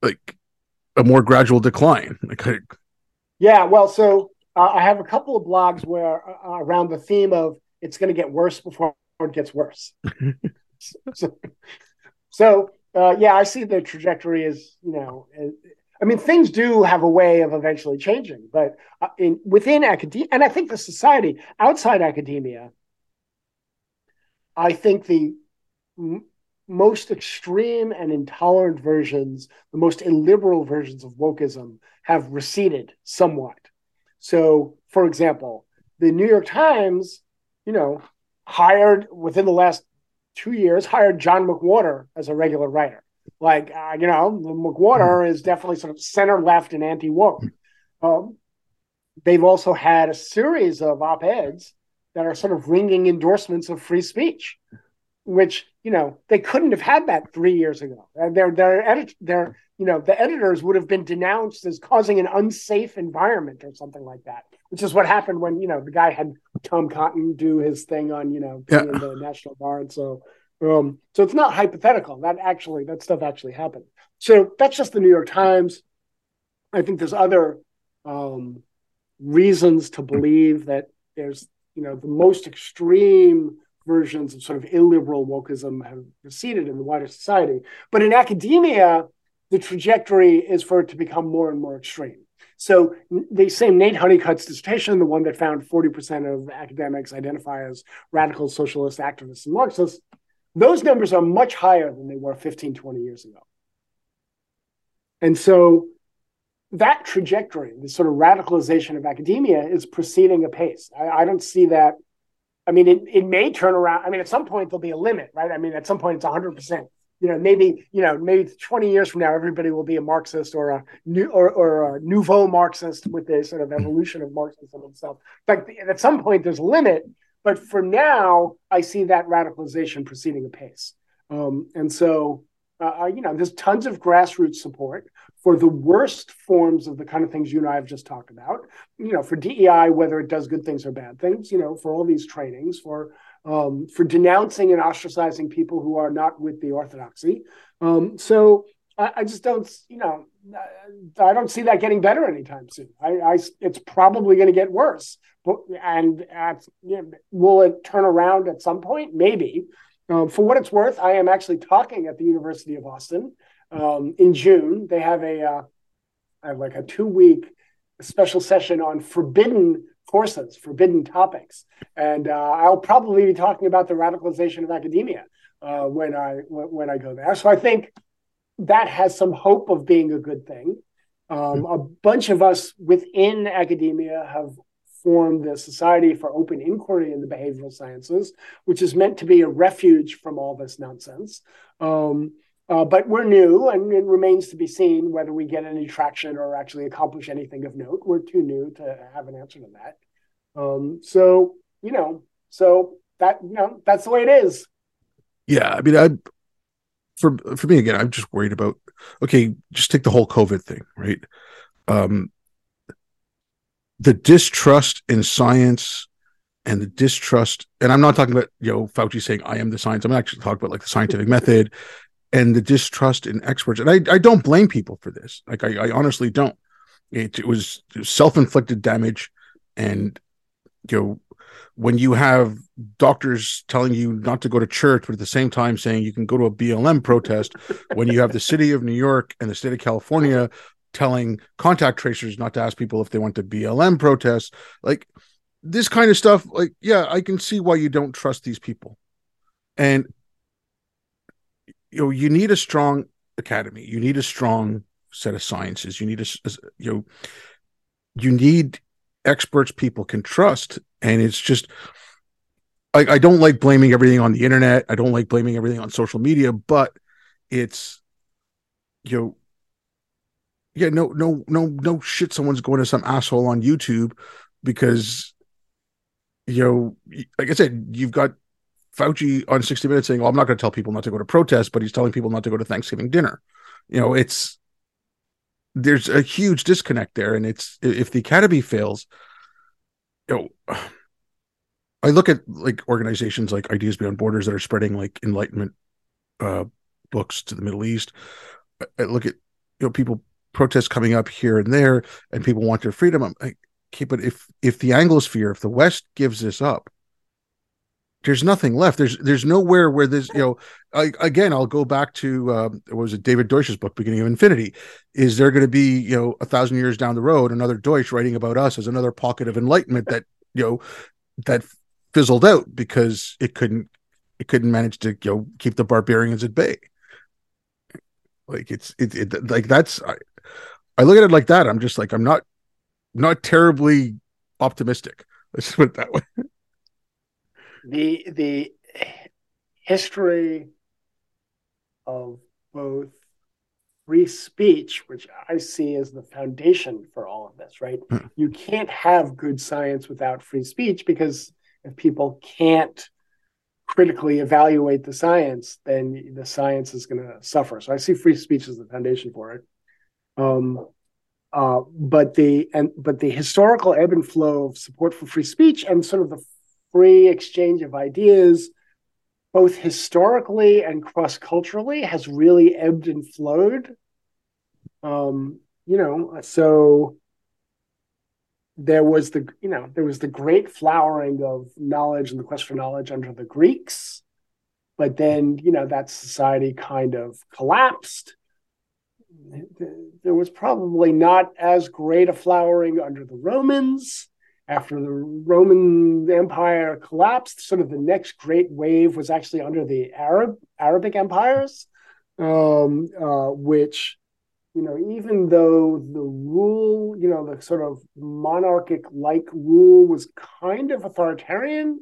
like a more gradual decline like yeah well so uh, i have a couple of blogs where uh, around the theme of it's going to get worse before it gets worse so, so uh, yeah i see the trajectory as you know I mean, things do have a way of eventually changing, but uh, in within academia, and I think the society outside academia, I think the m- most extreme and intolerant versions, the most illiberal versions of wokeism, have receded somewhat. So, for example, the New York Times, you know, hired within the last two years hired John McWhorter as a regular writer. Like, uh, you know, McWhorter is definitely sort of center left and anti woke. Um, they've also had a series of op eds that are sort of ringing endorsements of free speech, which you know they couldn't have had that three years ago. Their their edit their you know the editors would have been denounced as causing an unsafe environment or something like that, which is what happened when you know the guy had Tom Cotton do his thing on you know yeah. in the National Guard. and so um, so it's not hypothetical. That actually, that stuff actually happened. So that's just the New York Times. I think there's other um, reasons to believe that there's, you know, the most extreme versions of sort of illiberal wokeism have receded in the wider society. But in academia, the trajectory is for it to become more and more extreme. So the same Nate Honeycutt's dissertation, the one that found 40% of academics identify as radical socialist activists and Marxists, those numbers are much higher than they were 15, 20 years ago. And so that trajectory, the sort of radicalization of academia, is proceeding apace. I, I don't see that. I mean, it, it may turn around. I mean, at some point there'll be a limit, right? I mean, at some point it's 100%. You know, maybe you know, maybe 20 years from now, everybody will be a Marxist or a new or, or a nouveau Marxist with the sort of evolution of Marxism itself. But at some point, there's a limit but for now, I see that radicalization proceeding apace. Um, and so, uh, you know, there's tons of grassroots support for the worst forms of the kind of things you and I have just talked about. You know, for DEI, whether it does good things or bad things. You know, for all these trainings, for um, for denouncing and ostracizing people who are not with the orthodoxy. Um, so I, I, just don't, you know, I don't see that getting better anytime soon. I, I it's probably going to get worse. But and at, you know, will it turn around at some point? Maybe. Um, for what it's worth, I am actually talking at the University of Austin um, in June. They have a uh, have like a two week special session on forbidden courses, forbidden topics, and uh, I'll probably be talking about the radicalization of academia uh, when I when I go there. So I think that has some hope of being a good thing. Um, a bunch of us within academia have formed the Society for Open Inquiry in the Behavioral Sciences, which is meant to be a refuge from all this nonsense. Um, but we're new, and it remains to be seen whether we get any traction or actually accomplish anything of note. We're too new to have an answer to that. Um, so you know, so that you know, that's the way it is. Yeah, I mean, I for for me again, I'm just worried about okay, just take the whole COVID thing, right? Um the distrust in science and the distrust, and I'm not talking about you know Fauci saying I am the science. I'm actually talking about like the scientific method and the distrust in experts. And I, I don't blame people for this. Like I, I honestly don't. It, it was self-inflicted damage, and you know when you have doctors telling you not to go to church, but at the same time saying you can go to a BLM protest, when you have the city of New York and the state of California telling contact tracers not to ask people if they went to BLM protests, like this kind of stuff, like, yeah, I can see why you don't trust these people. And you know, you need a strong academy, you need a strong set of sciences, you need a you know, you need experts people can trust and it's just I, I don't like blaming everything on the internet. I don't like blaming everything on social media, but it's you know yeah, no, no, no, no shit. Someone's going to some asshole on YouTube because you know, like I said, you've got Fauci on 60 Minutes saying, "Well, I'm not going to tell people not to go to protests," but he's telling people not to go to Thanksgiving dinner. you know, it's there's a huge disconnect there, and it's if the academy fails, you know. I look at like organizations like Ideas Beyond Borders that are spreading like enlightenment uh, books to the Middle East. I look at you know people protests coming up here and there, and people want their freedom. I'm like, okay, but if if the Anglosphere, if the West gives this up, there's nothing left. There's there's nowhere where this you know. I, again, I'll go back to uh, what was it David Deutsch's book, Beginning of Infinity. Is there going to be you know a thousand years down the road another Deutsch writing about us as another pocket of enlightenment that you know that fizzled out because it couldn't it couldn't manage to you know keep the barbarians at bay. Like it's it, it like that's I, I look at it like that. I'm just like I'm not not terribly optimistic. Let's put it that way. The the history of both free speech, which I see as the foundation for all of this, right? Hmm. You can't have good science without free speech because if people can't critically evaluate the science, then the science is going to suffer. So I see free speech as the foundation for it. Um, uh, but the and but the historical ebb and flow of support for free speech and sort of the free exchange of ideas, both historically and cross culturally, has really ebbed and flowed. Um, you know, so there was the you know there was the great flowering of knowledge and the quest for knowledge under the Greeks, but then you know that society kind of collapsed. There was probably not as great a flowering under the Romans. After the Roman Empire collapsed, sort of the next great wave was actually under the Arab Arabic empires, um, uh, which you know, even though the rule, you know, the sort of monarchic like rule was kind of authoritarian,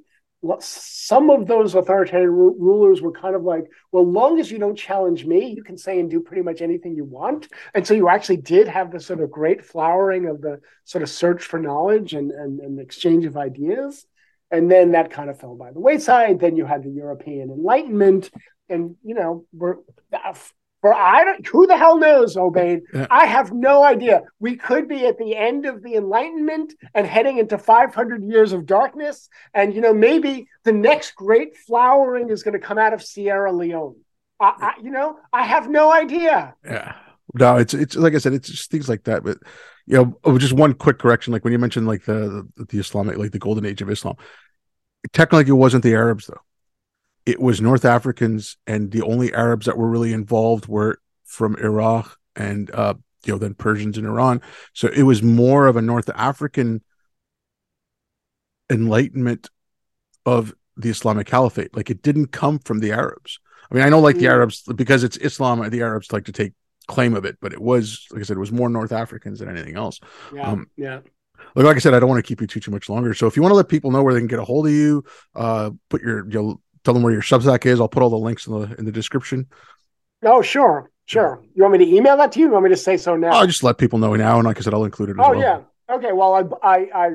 some of those authoritarian rulers were kind of like, well, long as you don't challenge me, you can say and do pretty much anything you want. And so you actually did have this sort of great flowering of the sort of search for knowledge and, and, and exchange of ideas. And then that kind of fell by the wayside. Then you had the European Enlightenment, and you know, we're uh, for I don't who the hell knows, Obaid. Yeah. I have no idea. We could be at the end of the Enlightenment and heading into 500 years of darkness. And you know, maybe the next great flowering is going to come out of Sierra Leone. I, I, you know, I have no idea. Yeah. No, it's it's like I said, it's just things like that. But you know, oh, just one quick correction. Like when you mentioned like the the, the Islamic, like the golden age of Islam, technically it wasn't the Arabs though it was North Africans, and the only Arabs that were really involved were from Iraq and uh, you know then Persians in Iran. So it was more of a North African enlightenment of the Islamic Caliphate. Like it didn't come from the Arabs. I mean, I know like the Arabs because it's Islam, the Arabs like to take claim of it, but it was like I said, it was more North Africans than anything else. Yeah, um, yeah. Like, like I said, I don't want to keep you too too much longer. So if you want to let people know where they can get a hold of you, uh, put your you know, tell them where your Substack is. I'll put all the links in the in the description. Oh, sure, sure. You want me to email that to you? you want me to say so now? I'll just let people know now, and like I said, I'll include it. oh well. yeah. Okay. Well, I, I, I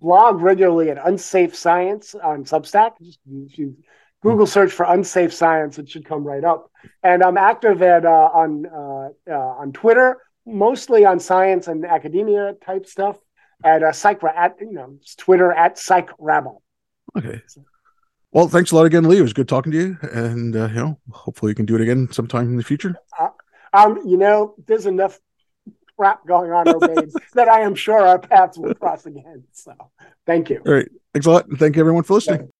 blog regularly at Unsafe Science on Substack. Just you Google search for Unsafe Science; it should come right up. And I'm active at uh, on uh, uh, on Twitter, mostly on science and academia type stuff. At uh, Psych at you know Twitter at Psych Rabble. Okay. Well, thanks a lot again, Lee. It was good talking to you, and uh, you know, hopefully, you can do it again sometime in the future. Uh, um, you know, there's enough crap going on, Obaid, that I am sure our paths will cross again. So, thank you. All right, thanks a lot, and thank you everyone for listening.